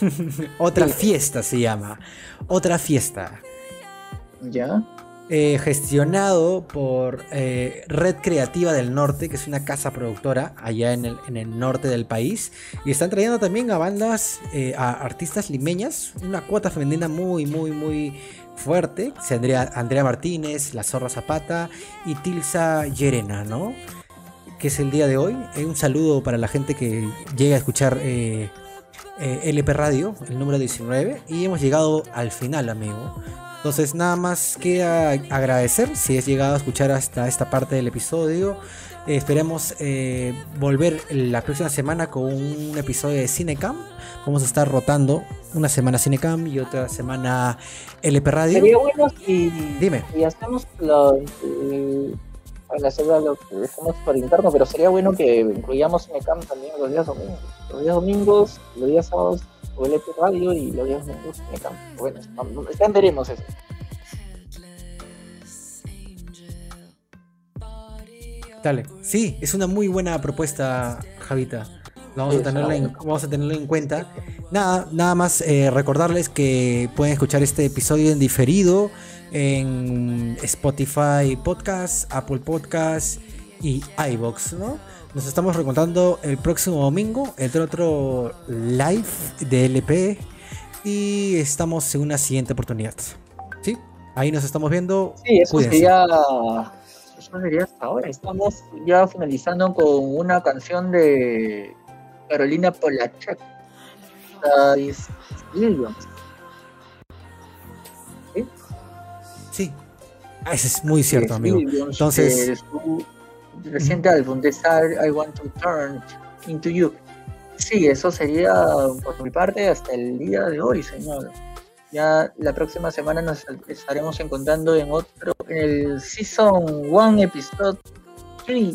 otra fiesta se llama, otra fiesta. ¿Ya? eh, gestionado por eh, Red Creativa del Norte, que es una casa productora allá en el, en el norte del país. Y están trayendo también a bandas, eh, a artistas limeñas, una cuota femenina muy, muy, muy fuerte. Se Andrea, Andrea Martínez, La Zorra Zapata y Tilsa Llerena, ¿no? Que es el día de hoy. Un saludo para la gente que llega a escuchar eh, LP Radio, el número 19. Y hemos llegado al final, amigo. Entonces nada más queda agradecer si has llegado a escuchar hasta esta parte del episodio. Eh, esperemos eh, volver la próxima semana con un episodio de Cinecam. Vamos a estar rotando una semana Cinecam y otra semana LP Radio. Sería bueno si, Dime. si hacemos lo, eh, bueno, hacer lo que hacemos por interno, pero sería bueno que incluyamos Cinecam también los días domingos. Los días domingos, los días sábados, LP Radio y los días domingos Cinecam. Bueno, ya veremos eso. Dale. Sí, es una muy buena propuesta, Javita. Vamos a, Sí, tenerla en, vamos a tenerla en cuenta. Nada, nada más eh, recordarles que pueden escuchar este episodio en diferido en Spotify Podcast, Apple Podcast y iBox, ¿no? Nos estamos recontando el próximo domingo, entre otro live de LP. Y estamos en una siguiente oportunidad. ¿Sí? Ahí nos estamos viendo. Sí, eso Cuídense. sería, eso sería hasta ahora. Estamos ya finalizando con una canción de Carolina Polachek. La Eso es muy cierto, Es amigo. Williams, Entonces- de su reciente álbum, Desire I Want to Turn Into You. Sí, eso sería por mi parte hasta el día de hoy, señor. Ya la próxima semana nos estaremos encontrando en otro, en el Season 1, Episode 3